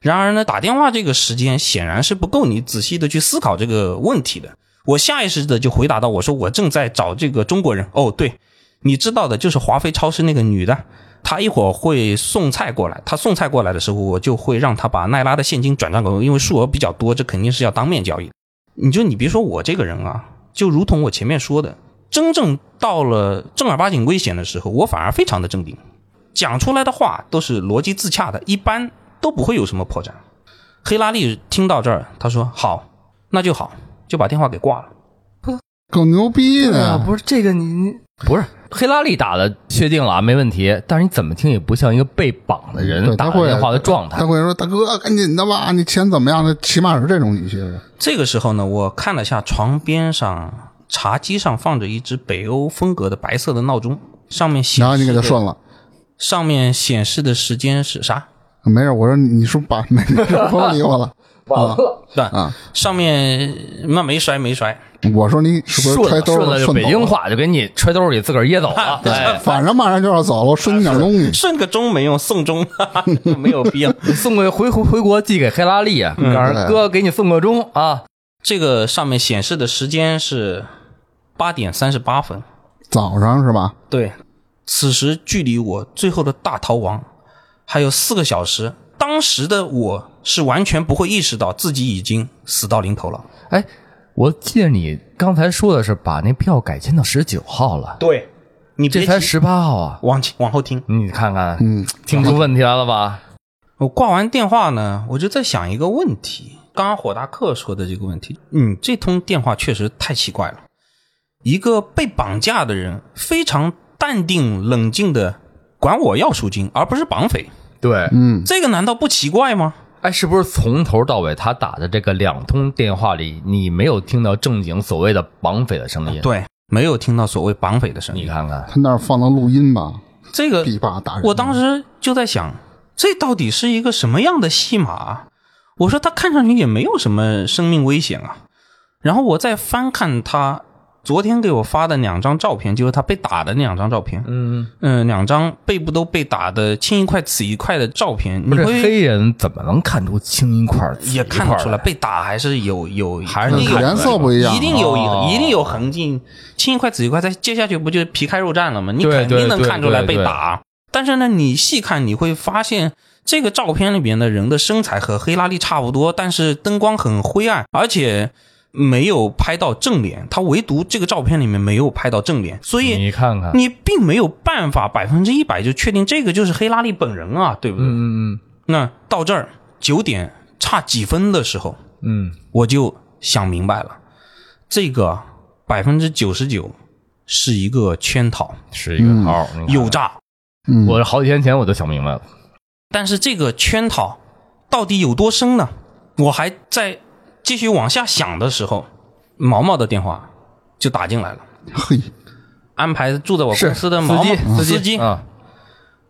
然而呢，打电话这个时间显然是不够你仔细的去思考这个问题的。我下意识的就回答到：“我说我正在找这个中国人。哦，对，你知道的，就是华飞超市那个女的，她一会儿会送菜过来。她送菜过来的时候，我就会让她把奈拉的现金转账给我，因为数额比较多，这肯定是要当面交易。你就你别说我这个人啊。”就如同我前面说的，真正到了正儿八经危险的时候，我反而非常的镇定，讲出来的话都是逻辑自洽的，一般都不会有什么破绽。黑拉利听到这儿，他说：“好，那就好，就把电话给挂了。”够牛逼的，不是这个你你不是黑拉利打的，确定了啊，没问题。但是你怎么听也不像一个被绑的人打电话的状态。他会说：“大哥，赶紧的吧，你钱怎么样？”的起码是这种语气。这个时候呢，我看了下床边上茶几上放着一只北欧风格的白色的闹钟，上面显然后你给他顺了，上面显示的时间是啥？没事，我说你说把 没事，甭理我了。完了，对啊，上面那没摔没摔。我说你是不是揣兜了？顺了就北京话就给你揣兜里自个儿掖走了。对，反正马上就要走了，顺你点东西。顺个钟没用，送钟 没有必要。送个回回回国寄给黑拉利啊，告诉哥给你送个钟啊。这个上面显示的时间是八点三十八分。早上是吧？对，此时距离我最后的大逃亡还有四个小时。当时的我是完全不会意识到自己已经死到临头了。哎，我记得你刚才说的是把那票改签到十九号了，对，你这才十八号啊！往前往后听。你看看，嗯，听出问题来了吧？我挂完电话呢，我就在想一个问题。刚刚火大客说的这个问题，嗯，这通电话确实太奇怪了。一个被绑架的人非常淡定冷静的管我要赎金，而不是绑匪，对，嗯，这个难道不奇怪吗？哎，是不是从头到尾他打的这个两通电话里，你没有听到正经所谓的绑匪的声音？，对，没有听到所谓绑匪的声音。你看看，他那儿放的录音吧，这个必霸打人。我当时就在想，这到底是一个什么样的戏码？我说他看上去也没有什么生命危险啊。然后我再翻看他昨天给我发的两张照片，就是他被打的那两张照片，嗯，嗯、两张背部都被打的青一块紫一块的照片，你会黑人怎么能看出青一块也一块儿看得出来，被打还是有有还是颜色不一样一定有哦。一定有痕迹，青一块紫一块，再接下去不就皮开肉绽了吗？你肯定能看出来被打。但是呢，你细看你会发现，这个照片里边的人的身材和黑拉力差不多，但是灯光很灰暗，而且没有拍到正脸，他唯独这个照片里面没有拍到正脸，所以你看看，你并没有办法百分之一百就确定这个就是黑拉利本人啊，对不对？嗯嗯那到这儿九点差几分的时候，嗯我就想明白了，这个百分之九十九是一个圈套、嗯，是一个套，有诈。嗯，我好几天前我就想明白了，但是这个圈套到底有多深呢？我还在继续往下想的时候，毛毛的电话就打进来了，嘿，安排住在我公司的毛司机毛司司机。啊，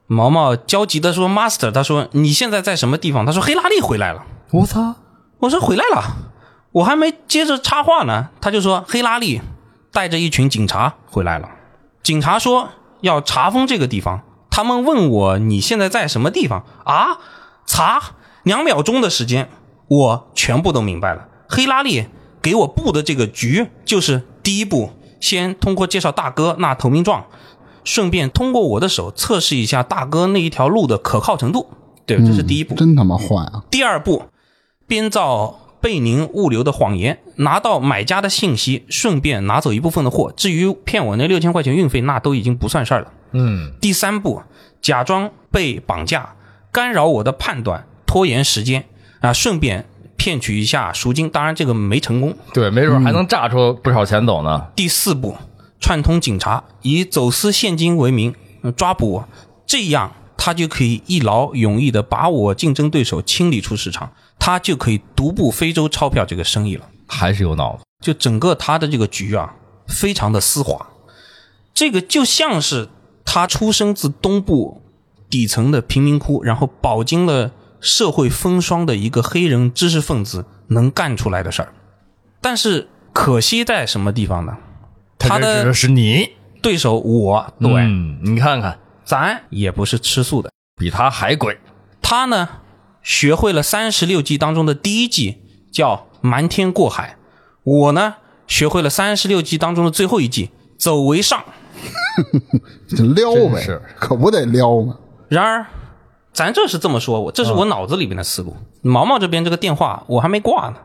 毛毛焦急的说：“Master，他说你现在在什么地方？”他说：“黑拉利回来了。”我操，我说回来了，我还没接着插话呢，他就说黑拉利带着一群警察回来了。警察说要查封这个地方，他们问我你现在在什么地方啊？查两秒钟的时间，我全部都明白了。黑拉利给我布的这个局，就是第一步，先通过介绍大哥那投名状，顺便通过我的手测试一下大哥那一条路的可靠程度。对，这是第一步。真他妈坏啊！第二步，编造贝宁物流的谎言，拿到买家的信息，顺便拿走一部分的货。至于骗我那六千块钱运费，那都已经不算事儿了。嗯，第三步，假装被绑架，干扰我的判断，拖延时间啊，顺便骗取一下赎金。当然，这个没成功。对，没准还能榨出不少钱走呢。第四步，串通警察，以走私现金为名呃抓捕我，这样他就可以一劳永逸的把我竞争对手清理出市场，他就可以独步非洲钞票这个生意了。还是有脑子，就整个他的这个局啊，非常的丝滑，这个就像是他出生自东部底层的贫民窟，然后饱经了社会风霜的一个黑人知识分子能干出来的事儿。但是可惜在什么地方呢？他的是你，对手我，对，嗯，你看看，咱也不是吃素的。比他还鬼。他呢，学会了三十六计当中的第一计，叫瞒天过海。我呢，学会了三十六计当中的最后一计，走为上。这撩呗，可不得撩吗？然而，咱这是这么说，我这是我脑子里边的思路。毛毛这边这个电话我还没挂呢，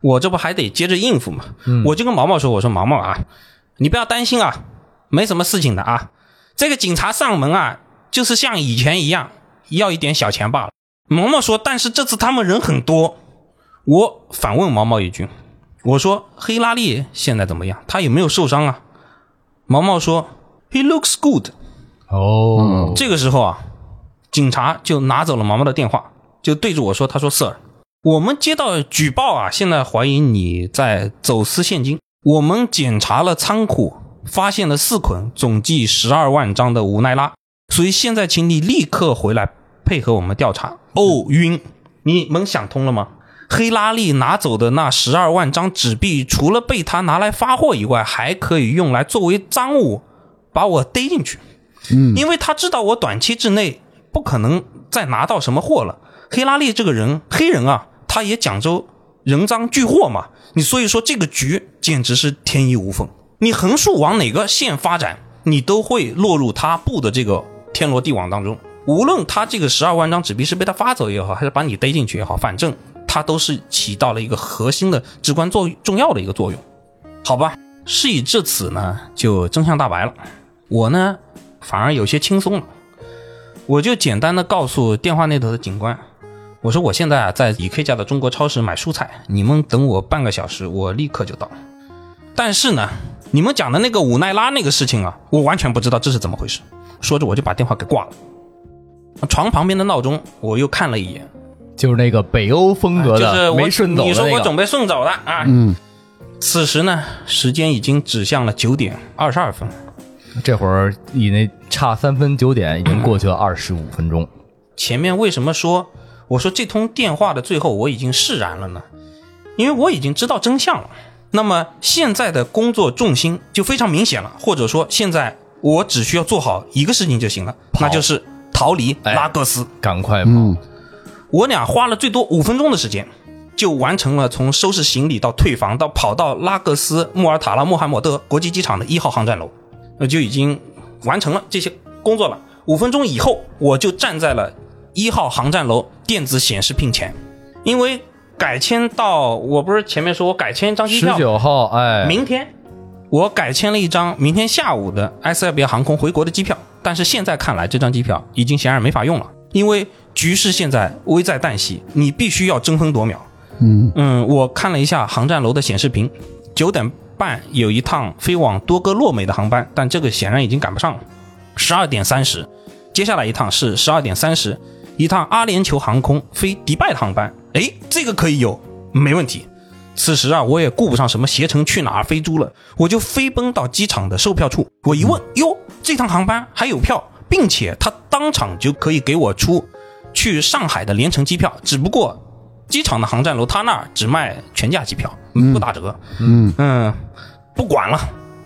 我这不还得接着应付吗？我就跟毛毛说：“我说毛毛啊，你不要担心啊，没什么事情的啊。这个警察上门啊，就是像以前一样，要一点小钱罢了。”毛毛说：“但是这次他们人很多。”我反问毛毛一句：“我说黑拉利现在怎么样？他有没有受伤啊？”毛毛说：“He looks good。”哦，这个时候啊，警察就拿走了毛毛的电话，就对着我说：“他说，Sir，我们接到举报啊，现在怀疑你在走私现金。我们检查了仓库，发现了四捆总计十二万张的无奈拉，所以现在请你立刻回来配合我们调查。”哦，晕，你们想通了吗？黑拉利拿走的那十二万张纸币，除了被他拿来发货以外，还可以用来作为赃物，把我逮进去。嗯，因为他知道我短期之内不可能再拿到什么货了。黑拉利这个人，黑人啊，他也讲究人赃俱获嘛。你所以说这个局简直是天衣无缝。你横竖往哪个线发展，你都会落入他布的这个天罗地网当中。无论他这个十二万张纸币是被他发走也好，还是把你逮进去也好，反正他都是起到了一个核心的、至关作重要的一个作用。好吧，事已至此呢，就真相大白了。我呢，反而有些轻松了。我就简单的告诉电话那头的警官，我说我现在啊在李 K 家的中国超市买蔬菜，你们等我半个小时，我立刻就到。但是呢，你们讲的那个武奈拉那个事情啊，我完全不知道这是怎么回事。说着我就把电话给挂了。床旁边的闹钟我又看了一眼，就是那个北欧风格的，就是我没顺走的你说。我准备送走了啊。嗯，此时呢，时间已经指向了九点二十二分。这会儿以那差三分九点已经过去了二十五分钟。前面为什么说我说这通电话的最后我已经释然了呢？因为我已经知道真相了。那么现在的工作重心就非常明显了，或者说现在我只需要做好一个事情就行了，那就是逃离哎拉各斯。赶快跑！嗯我俩花了最多五分钟的时间，就完成了从收拾行李到退房到跑到拉各斯穆尔塔拉穆罕默德国际机场的一号航站楼，那就已经完成了这些工作了。五分钟以后，我就站在了一号航站楼电子显示屏前，因为改签到我不是前面说我改签一张机票十，九号，哎，明天我改签了一张明天下午的埃塞俄比亚航空回国的机票，但是现在看来这张机票已经显然没法用了，因为局势现在危在旦夕，你必须要争分夺秒。嗯嗯，我看了一下航站楼的显示屏，九点半有一趟飞往多哥洛美的航班，但这个显然已经赶不上了。十二点三十，接下来一趟是十二点三十，一趟阿联酋航空飞迪拜的航班，诶，这个可以有，没问题。此时啊，我也顾不上什么携程去哪儿飞猪了，我就飞奔到机场的售票处。我一问，哟，这趟航班还有票，并且他当场就可以给我出去上海的联程机票，只不过机场的航站楼他那儿只卖全价机票，不打折。嗯嗯，不管了，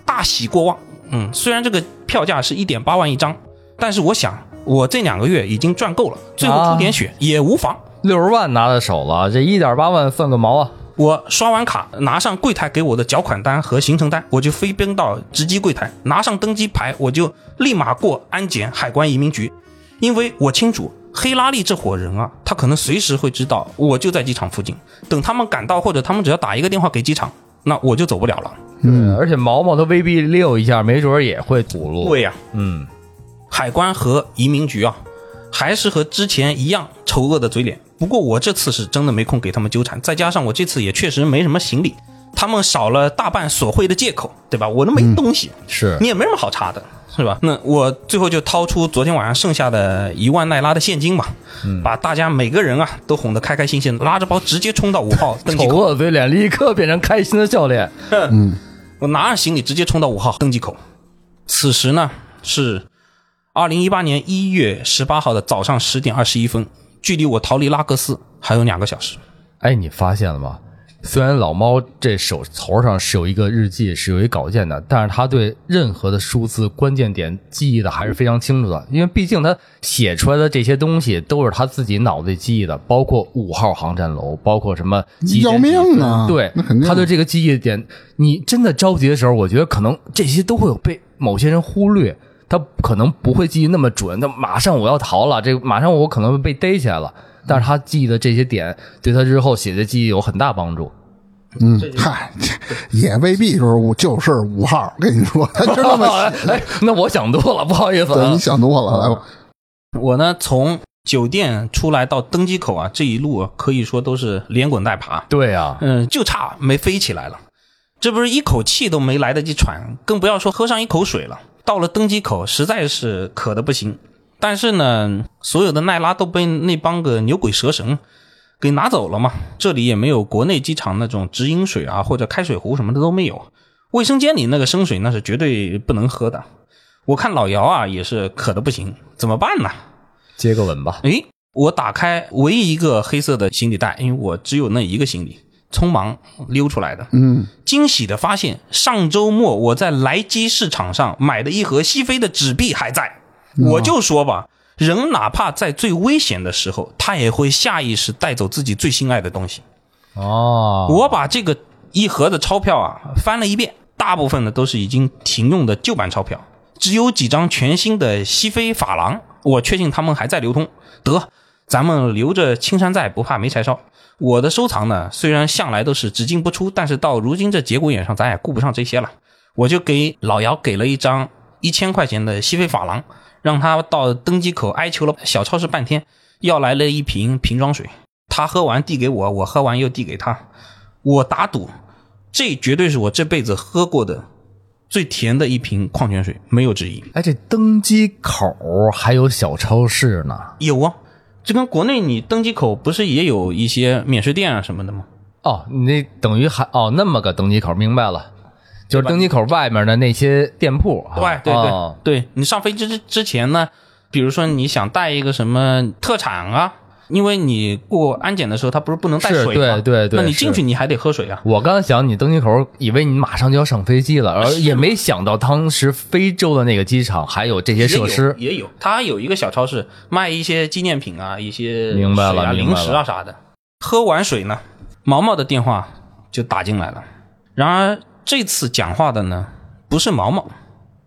大喜过望。嗯，虽然这个票价是一点八万一张，但是我想我这两个月已经赚够了，最后出点血也无妨。六十万拿在手了，这一点八万算个毛啊！我刷完卡，拿上柜台给我的缴款单和行程单，我就飞奔到值机柜台，拿上登机牌，我就立马过安检、海关、移民局，因为我清楚黑拉利这伙人啊，他可能随时会知道我就在机场附近，等他们赶到，或者他们只要打一个电话给机场，那我就走不了了。嗯而且毛毛他未必溜一下，没准儿也会吐露。对呀、嗯，海关和移民局啊，还是和之前一样丑恶的嘴脸。不过我这次是真的没空给他们纠缠，再加上我这次也确实没什么行李，他们少了大半索贿的借口，对吧？我都没东西，是你也没什么好查的，是吧？那我最后就掏出昨天晚上剩下的一万奈拉的现金嘛，把大家每个人啊都哄得开开心心，拉着包直接冲到五号登机丑口。恶嘴脸立刻变成开心的笑脸。我拿着行李直接冲到五号登机口。此时呢是二零一八年一月十八号的早上十点二十一分，距离我逃离拉各斯还有两个小时。哎，你发现了吗？虽然老猫这手头上是有一个日记，是有一稿件的，但是他对任何的数字关键点记忆的还是非常清楚的，因为毕竟他写出来的这些东西都是他自己脑子里记忆的，包括五号航站楼，包括什么要命啊对，他对这个记忆点，你真的着急的时候，我觉得可能这些都会有被某些人忽略。他可能不会记忆那么准，他马上我要逃了，这马上我可能被逮起来了。但是他记的这些点，对他日后写的记忆有很大帮助。嗯，嗨，这也未必就是五就是五号，跟你说，他就那么写。哎，那我想多了，不好意思、对，啊你。想多了，来吧。我呢从酒店出来到登机口啊，这一路啊可以说都是连滚带爬，对啊呀、嗯，就差没飞起来了。这不是一口气都没来得及喘，更不要说喝上一口水了。到了登机口，实在是渴的不行。但是呢，所有的奈拉都被那帮个牛鬼蛇神给拿走了嘛。这里也没有国内机场那种直饮水啊，或者开水壶什么的都没有。卫生间里那个生水那是绝对不能喝的。我看老姚啊也是渴的不行，怎么办呢？接个吻吧。诶，我打开唯一一个黑色的行李袋，因为我只有那一个行李，匆忙溜出来的。嗯，惊喜的发现，上周末我在莱基市场上买的一盒西非的纸币还在。我就说吧，人哪怕在最危险的时候，他也会下意识带走自己最心爱的东西。哦，我把这个一盒的钞票啊翻了一遍，大部分呢都是已经停用的旧版钞票，只有几张全新的西非法郎，我确信他们还在流通。得，咱们留着青山在，不怕没柴烧。我的收藏呢，虽然向来都是只进不出，但是到如今这节骨眼上，咱也顾不上这些了。我就给老姚给了一张一千块钱的西非法郎，让他到登机口哀求了小超市半天，要来了一瓶瓶装水。他喝完递给我，我喝完又递给他。我打赌，这绝对是我这辈子喝过的最甜的一瓶矿泉水，没有之一。哎，这登机口还有小超市呢？有啊，这跟国内你登机口不是也有一些免税店啊什么的吗？哦，你那等于还哦那么个登机口，明白了，就是登机口外面的那些店铺啊。对对对、哦对，你上飞机之之前呢，比如说你想带一个什么特产啊，因为你过安检的时候，它不是不能带水吗？对对对那你进去你还得喝水啊。我刚想你登机口，以为你马上就要上飞机了，而也没想到当时非洲的那个机场还有这些设施。也有，他有它有一个小超市卖一些纪念品啊，一些明白了零食啊啥的。喝完水呢，毛毛的电话就打进来了。然而这次讲话的呢，不是毛毛，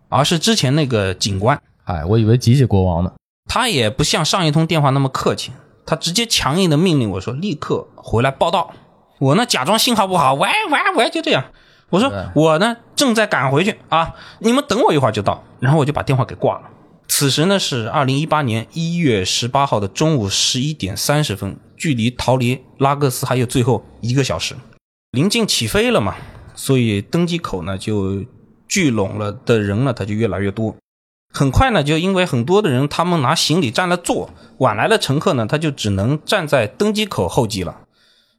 而是之前那个警官。哎，我以为吉吉国王呢。他也不像上一通电话那么客气，他直接强硬的命令我说立刻回来报道。我呢假装信号不好，喂喂喂，就这样。我说我呢正在赶回去啊，你们等我一会儿就到。然后我就把电话给挂了。此时呢是二零一八年一月十八号的中午十一点三十分，距离逃离拉各斯还有最后一个小时，临近起飞了嘛，所以登机口呢就聚拢了的人呢，他就越来越多。很快呢，就因为很多的人他们拿行李占了座，晚来的乘客呢，他就只能站在登机口候机了。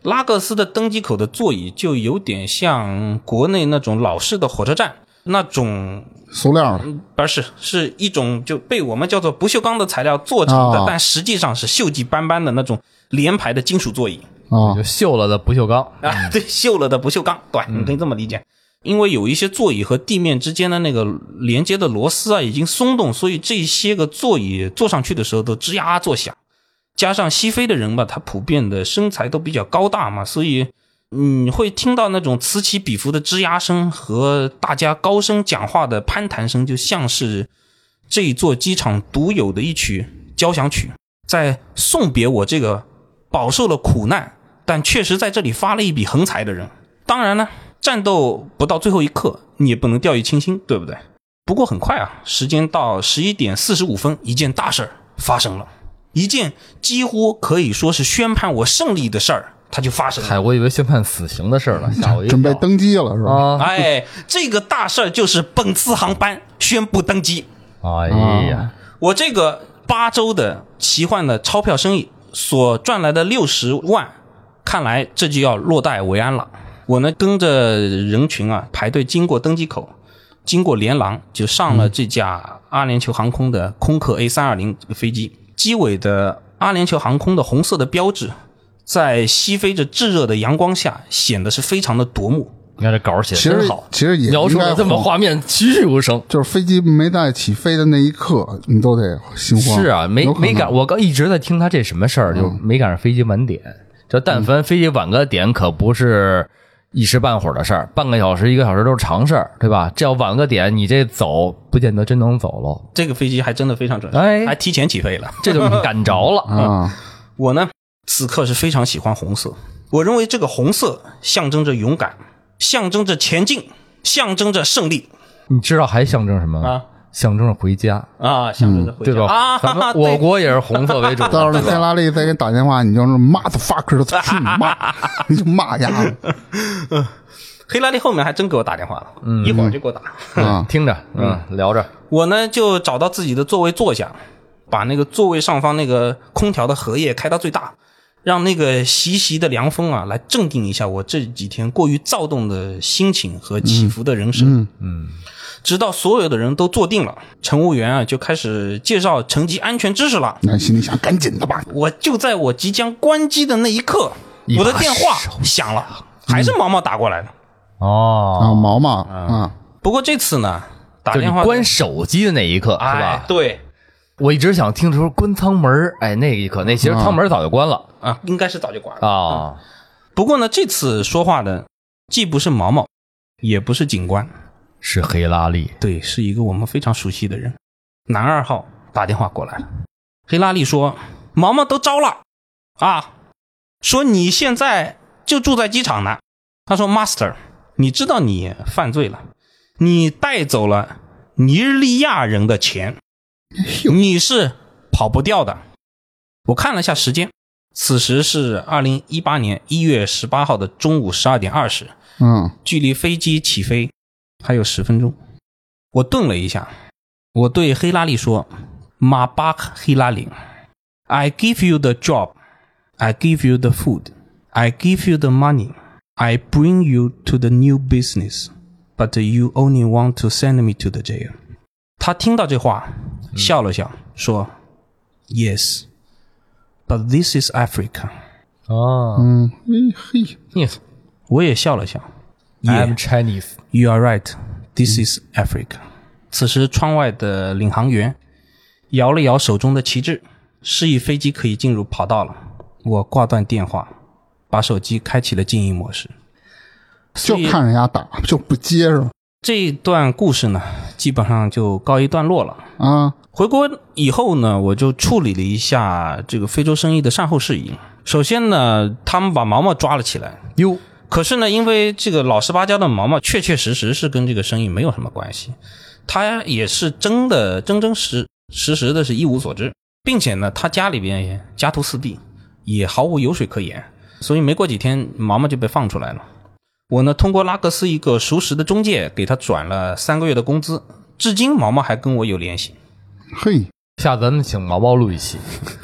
拉各斯的登机口的座椅就有点像国内那种老式的火车站那种，塑料的不是是一种就被我们叫做不锈钢的材料做成的，哦但实际上是锈迹斑斑的那种连排的金属座椅。啊就锈了的不锈钢，啊，对，锈了的不锈钢，对，你可以这么理解。因为有一些座椅和地面之间的那个连接的螺丝啊已经松动，所以这些个座椅坐上去的时候都吱呀作响。加上西非的人吧，他普遍的身材都比较高大嘛，所以你会听到那种此起彼伏的吱呀声和大家高声讲话的攀谈声，就像是这一座机场独有的一曲交响曲，在送别我这个饱受了苦难，但确实在这里发了一笔横财的人。当然呢，战斗不到最后一刻，你也不能掉以轻心，对不对？不过很快啊，时间到十一点四十五分，一件大事儿发生了，一件几乎可以说是宣判我胜利的事儿，它就发生了。嗨，我以为宣判死刑的事儿了，吓我一跳。准备登机了是吧？啊！哎，这个大事儿就是本次航班宣布登机。哎呀，我这个八周的奇幻的钞票生意所赚来的六十万，看来这就要落袋为安了。我呢跟着人群啊排队经过登机口，经过连廊，就上了这架阿联酋航空的空客 A 三二零这个飞机。机尾的阿联酋航空的红色的标志，在西非这炙热的阳光下显得是非常的夺目。你看这稿写其实的真好，其实也描述的这么画面栩栩如生。就是飞机没在起飞的那一刻，你都得心慌。是啊，没没赶，我刚一直在听他这什么事儿，就没赶上飞机晚点。这但凡飞机晚个点，可不是一时半会儿的事儿，半个小时、一个小时都是常事儿，对吧？这要晚个点，你这走不见得真能走喽，这个飞机还真的非常准，哎还提前起飞了。这就 赶着了。啊，我呢，此刻是非常喜欢红色。我认为这个红色象征着勇敢，象征着前进，象征着胜利你知道还象征什么吗？啊象征着回家，啊，象征着回家、对吧？啊，咱们 我国也是红色为主，到时候对吧黑拉利再给你打电话，你就是 motherfucker 的 去你妈，你就骂丫黑拉利后面还真给我打电话了，嗯。一会儿就给我打。啊！听着，嗯，聊着，我呢就找到自己的座位坐下，把那个座位上方那个空调的荷叶开到最大，让那个习习的凉风啊来镇定一下我这几天过于躁动的心情和起伏的人生。嗯直到所有的人都坐定了，乘务员啊就开始介绍乘机安全知识了。那心里想，赶紧的吧。我就在我即将关机的那一刻，我的电话响了，还是毛毛打过来的。啊，哦，毛毛啊，不过这次呢，打电话关手机的那一刻是哎吧？对我一直想听说关舱门儿哎，那一刻，那其实舱门早就关了。啊，应该是早就关了。啊。不过呢，这次说话的既不是毛毛，也不是警官，是黑拉利，对，是一个我们非常熟悉的人，男二号打电话过来了。黑拉利说：“毛毛都招了。啊，说你现在就住在机场呢。”他说：“Master，你知道你犯罪了，你带走了尼日利亚人的钱，你是跑不掉的。”我看了一下时间，此时是二零一八年一月十八号的中午十二点二十。嗯，距离飞机起飞还有十分钟。我顿了一下，我对黑拉利说：“马巴克黑拉里，I give you the job, I give you the food, I give you the money, I bring you to the new business, but you only want to send me to the jail。”他听到这话，笑了笑，说：“Yes, but this is Africa。哦嗯，嘿嘿，，Yes，我也笑了笑。I'm Chinese，You are right. This is Africa. 此时，窗外的领航员摇了摇手中的旗帜，示意飞机可以进入跑道了。我挂断电话，把手机开启了静音模式。就看人家打，就不接是吧？这一段故事呢，基本上就告一段落了。啊，回国以后呢，我就处理了一下这个非洲生意的善后事宜。首先呢，他们把毛毛抓了起来，哟，可是呢，因为这个老实巴交的毛毛确确实实是跟这个生意没有什么关系，他也是真的真真实实实的是一无所知，并且呢，他家里边也家徒四壁，也毫无油水可言，所以没过几天，毛毛就被放出来了。我呢，通过拉格斯一个熟识的中介给他转了三个月的工资，至今毛毛还跟我有联系。嘿，下次咱们请毛毛录一期，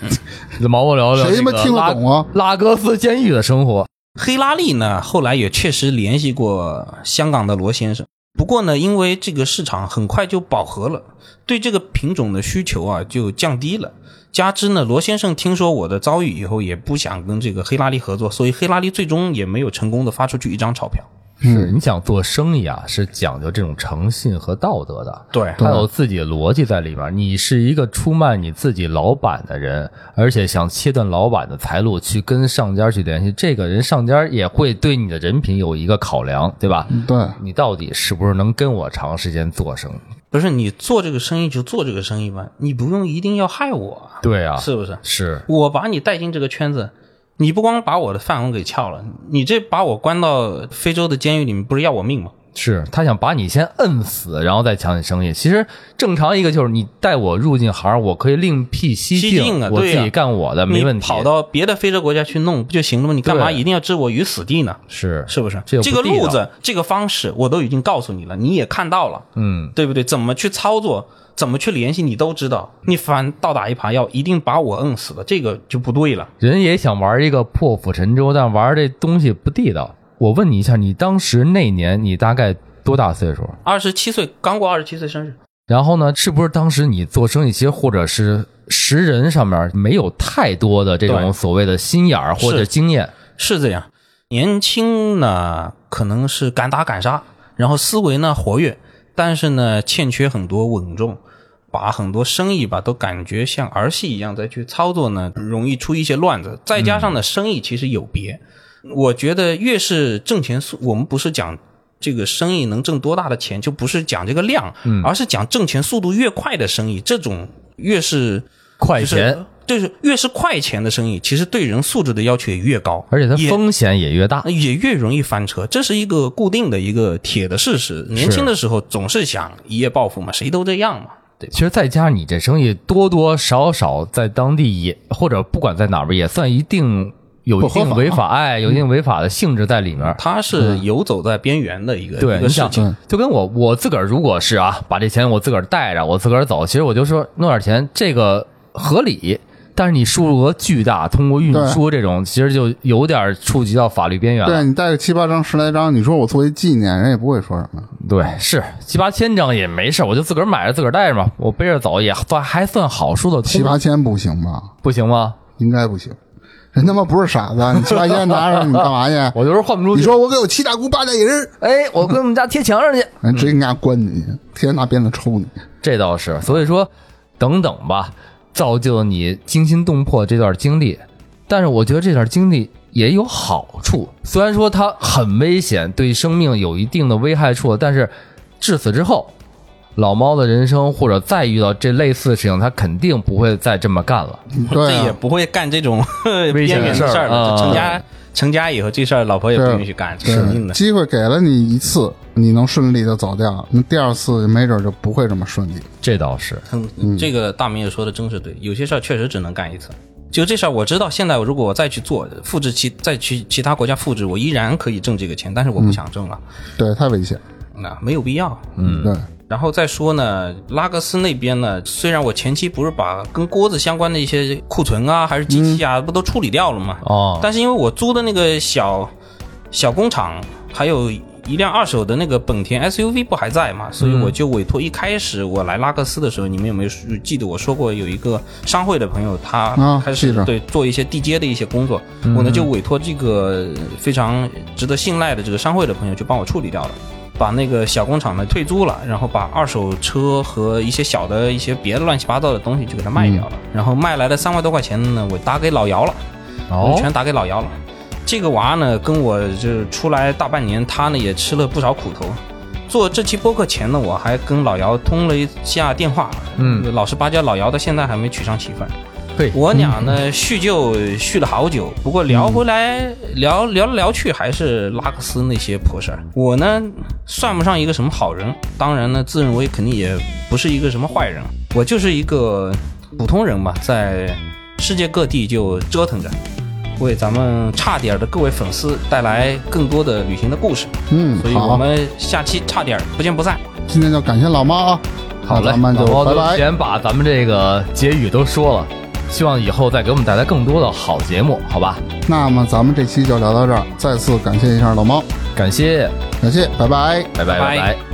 跟毛毛聊聊谁他妈这个拉听得懂啊？拉各斯监狱的生活。黑拉利呢，后来也确实联系过香港的罗先生，不过呢，因为这个市场很快就饱和了，对这个品种的需求啊就降低了。加之呢，罗先生听说我的遭遇以后，也不想跟这个黑拉利合作，所以黑拉利最终也没有成功的发出去一张钞票。是你想做生意啊，是讲究这种诚信和道德的，对他有自己的逻辑在里面。你是一个出卖你自己老板的人，而且想切断老板的财路，去跟上家去联系，这个人上家也会对你的人品有一个考量，对吧？对，你到底是不是能跟我长时间做生意？不是你做这个生意就做这个生意吧，你不用一定要害我啊，对啊，是不是？是我把你带进这个圈子，你不光把我的饭碗给撬了，你这把我关到非洲的监狱里面，不是要我命吗？是，他想把你先摁死，然后再抢你生意。其实正常一个就是你带我入境行，我可以另辟蹊径进啊我自己干我的，没问题。你跑到别的非洲国家去弄不就行了吗？你干嘛一定要置我于死地呢？是是不是？这这个路子、这个方式我都已经告诉你了，你也看到了，嗯，对不对？怎么去操作，怎么去联系，你都知道。你反倒打一耙药，一定把我摁死了，这个就不对了。人也想玩一个破釜沉舟，但玩这东西不地道。我问你一下，你当时那年你大概多大岁数？二十七岁，刚过二十七岁生日，然后呢，是不是当时你做生意，其实或者是识人上面没有太多的这种所谓的心眼儿或者经验？是这样。年轻呢，可能是敢打敢杀，然后思维呢活跃，但是呢欠缺很多稳重，把很多生意吧都感觉像儿戏一样再去操作呢，容易出一些乱子。再加上呢，生意其实有别，我觉得越是挣钱速，我们不是讲。这个生意能挣多大的钱，就不是讲这个量，而是讲挣钱速度越快的生意，这种越是快钱，就是越是快钱的生意，其实对人素质的要求也越高，而且它风险也越大。也越容易翻车，这是一个固定的一个铁的事实。年轻的时候总是想一夜暴富嘛，谁都这样嘛，对吧？其实再加上你这生意多多少少在当地也或者不管在哪边也算一定有一定违法，哎，有一定违法的性质在里面。它是游走在边缘的一个、对，一你想个事情。，就跟我我自个儿如果是啊，把这钱我自个儿带着，我自个儿走，其实我就说弄点钱，这个合理，但是你数额巨大，通过运输这种，其实就有点触及到法律边缘了。对你带个七八张、十来张，你说我作为纪念，人也不会说什么。对，是七八千张也没事，我就自个儿买着自个儿带着嘛，我背着走也算还算好说的通。七八千不行吧？不行吗？应该不行。人他妈不是傻子，你七八千拿着你干嘛去？我就是换不出去。你说我给我七大姑八大姨，哎，我跟我们家贴墙上去，人直接给家关进去，天天拿鞭子抽你。这倒是，所以说，等等吧。造就了你惊心动魄这段经历，但是我觉得这段经历也有好处。虽然说它很危险，对生命有一定的危害处，但是至此之后，老猫的人生或者再遇到这类似的事情，他肯定不会再这么干了，对、也不会干这种 危险的事儿了。成家成家以后，这事儿老婆也不允许干，肯定的。机会给了你一次，你能顺利的走掉，那第二次没准就不会这么顺利。这倒是，嗯，这个大明也说的真是对，有些事儿确实只能干一次。就这事儿，我知道现在如果我再去做，复制其再去其他国家复制，我依然可以挣这个钱，但是我不想挣了。对，太危险，那没有必要。嗯，对。然后再说呢，拉各斯那边呢，虽然我前期不是把跟锅子相关的一些库存啊，还是机器啊，不都处理掉了吗？哦。但是因为我租的那个小小工厂，还有一辆二手的那个本田 SUV 不还在嘛，所以我就委托。一开始我来拉各斯的时候，你们有没有记得我说过有一个商会的朋友，他开始对做一些地接的一些工作，我呢就委托这个非常值得信赖的这个商会的朋友，就帮我处理掉了。把那个小工厂呢退租了，然后把二手车和一些小的一些别的乱七八糟的东西就给它卖掉了，然后卖来的三万多块钱呢，我打给老姚了，哦，全打给老姚了。这个娃呢跟我就出来大半年，他呢也吃了不少苦头。做这期播客前呢，我还跟老姚通了一下电话，嗯，老实巴交，老姚到现在还没娶上媳妇儿。对我俩呢叙旧叙了好久，不过聊回来聊聊来聊去还是拉克斯那些破事儿。我呢算不上一个什么好人，当然呢自认为肯定也不是一个什么坏人，我就是一个普通人吧，在世界各地就折腾着，为咱们差点的各位粉丝带来更多的旅行的故事。嗯，所以我们下期差点不见不散。今天就感谢老猫啊，好嘞，咱们就拜拜。先把咱们这个结语都说了。希望以后再给我们带来更多的好节目，好吧？那么咱们这期就聊到这儿，再次感谢一下老猫，感谢，感谢，拜拜，拜拜，拜拜。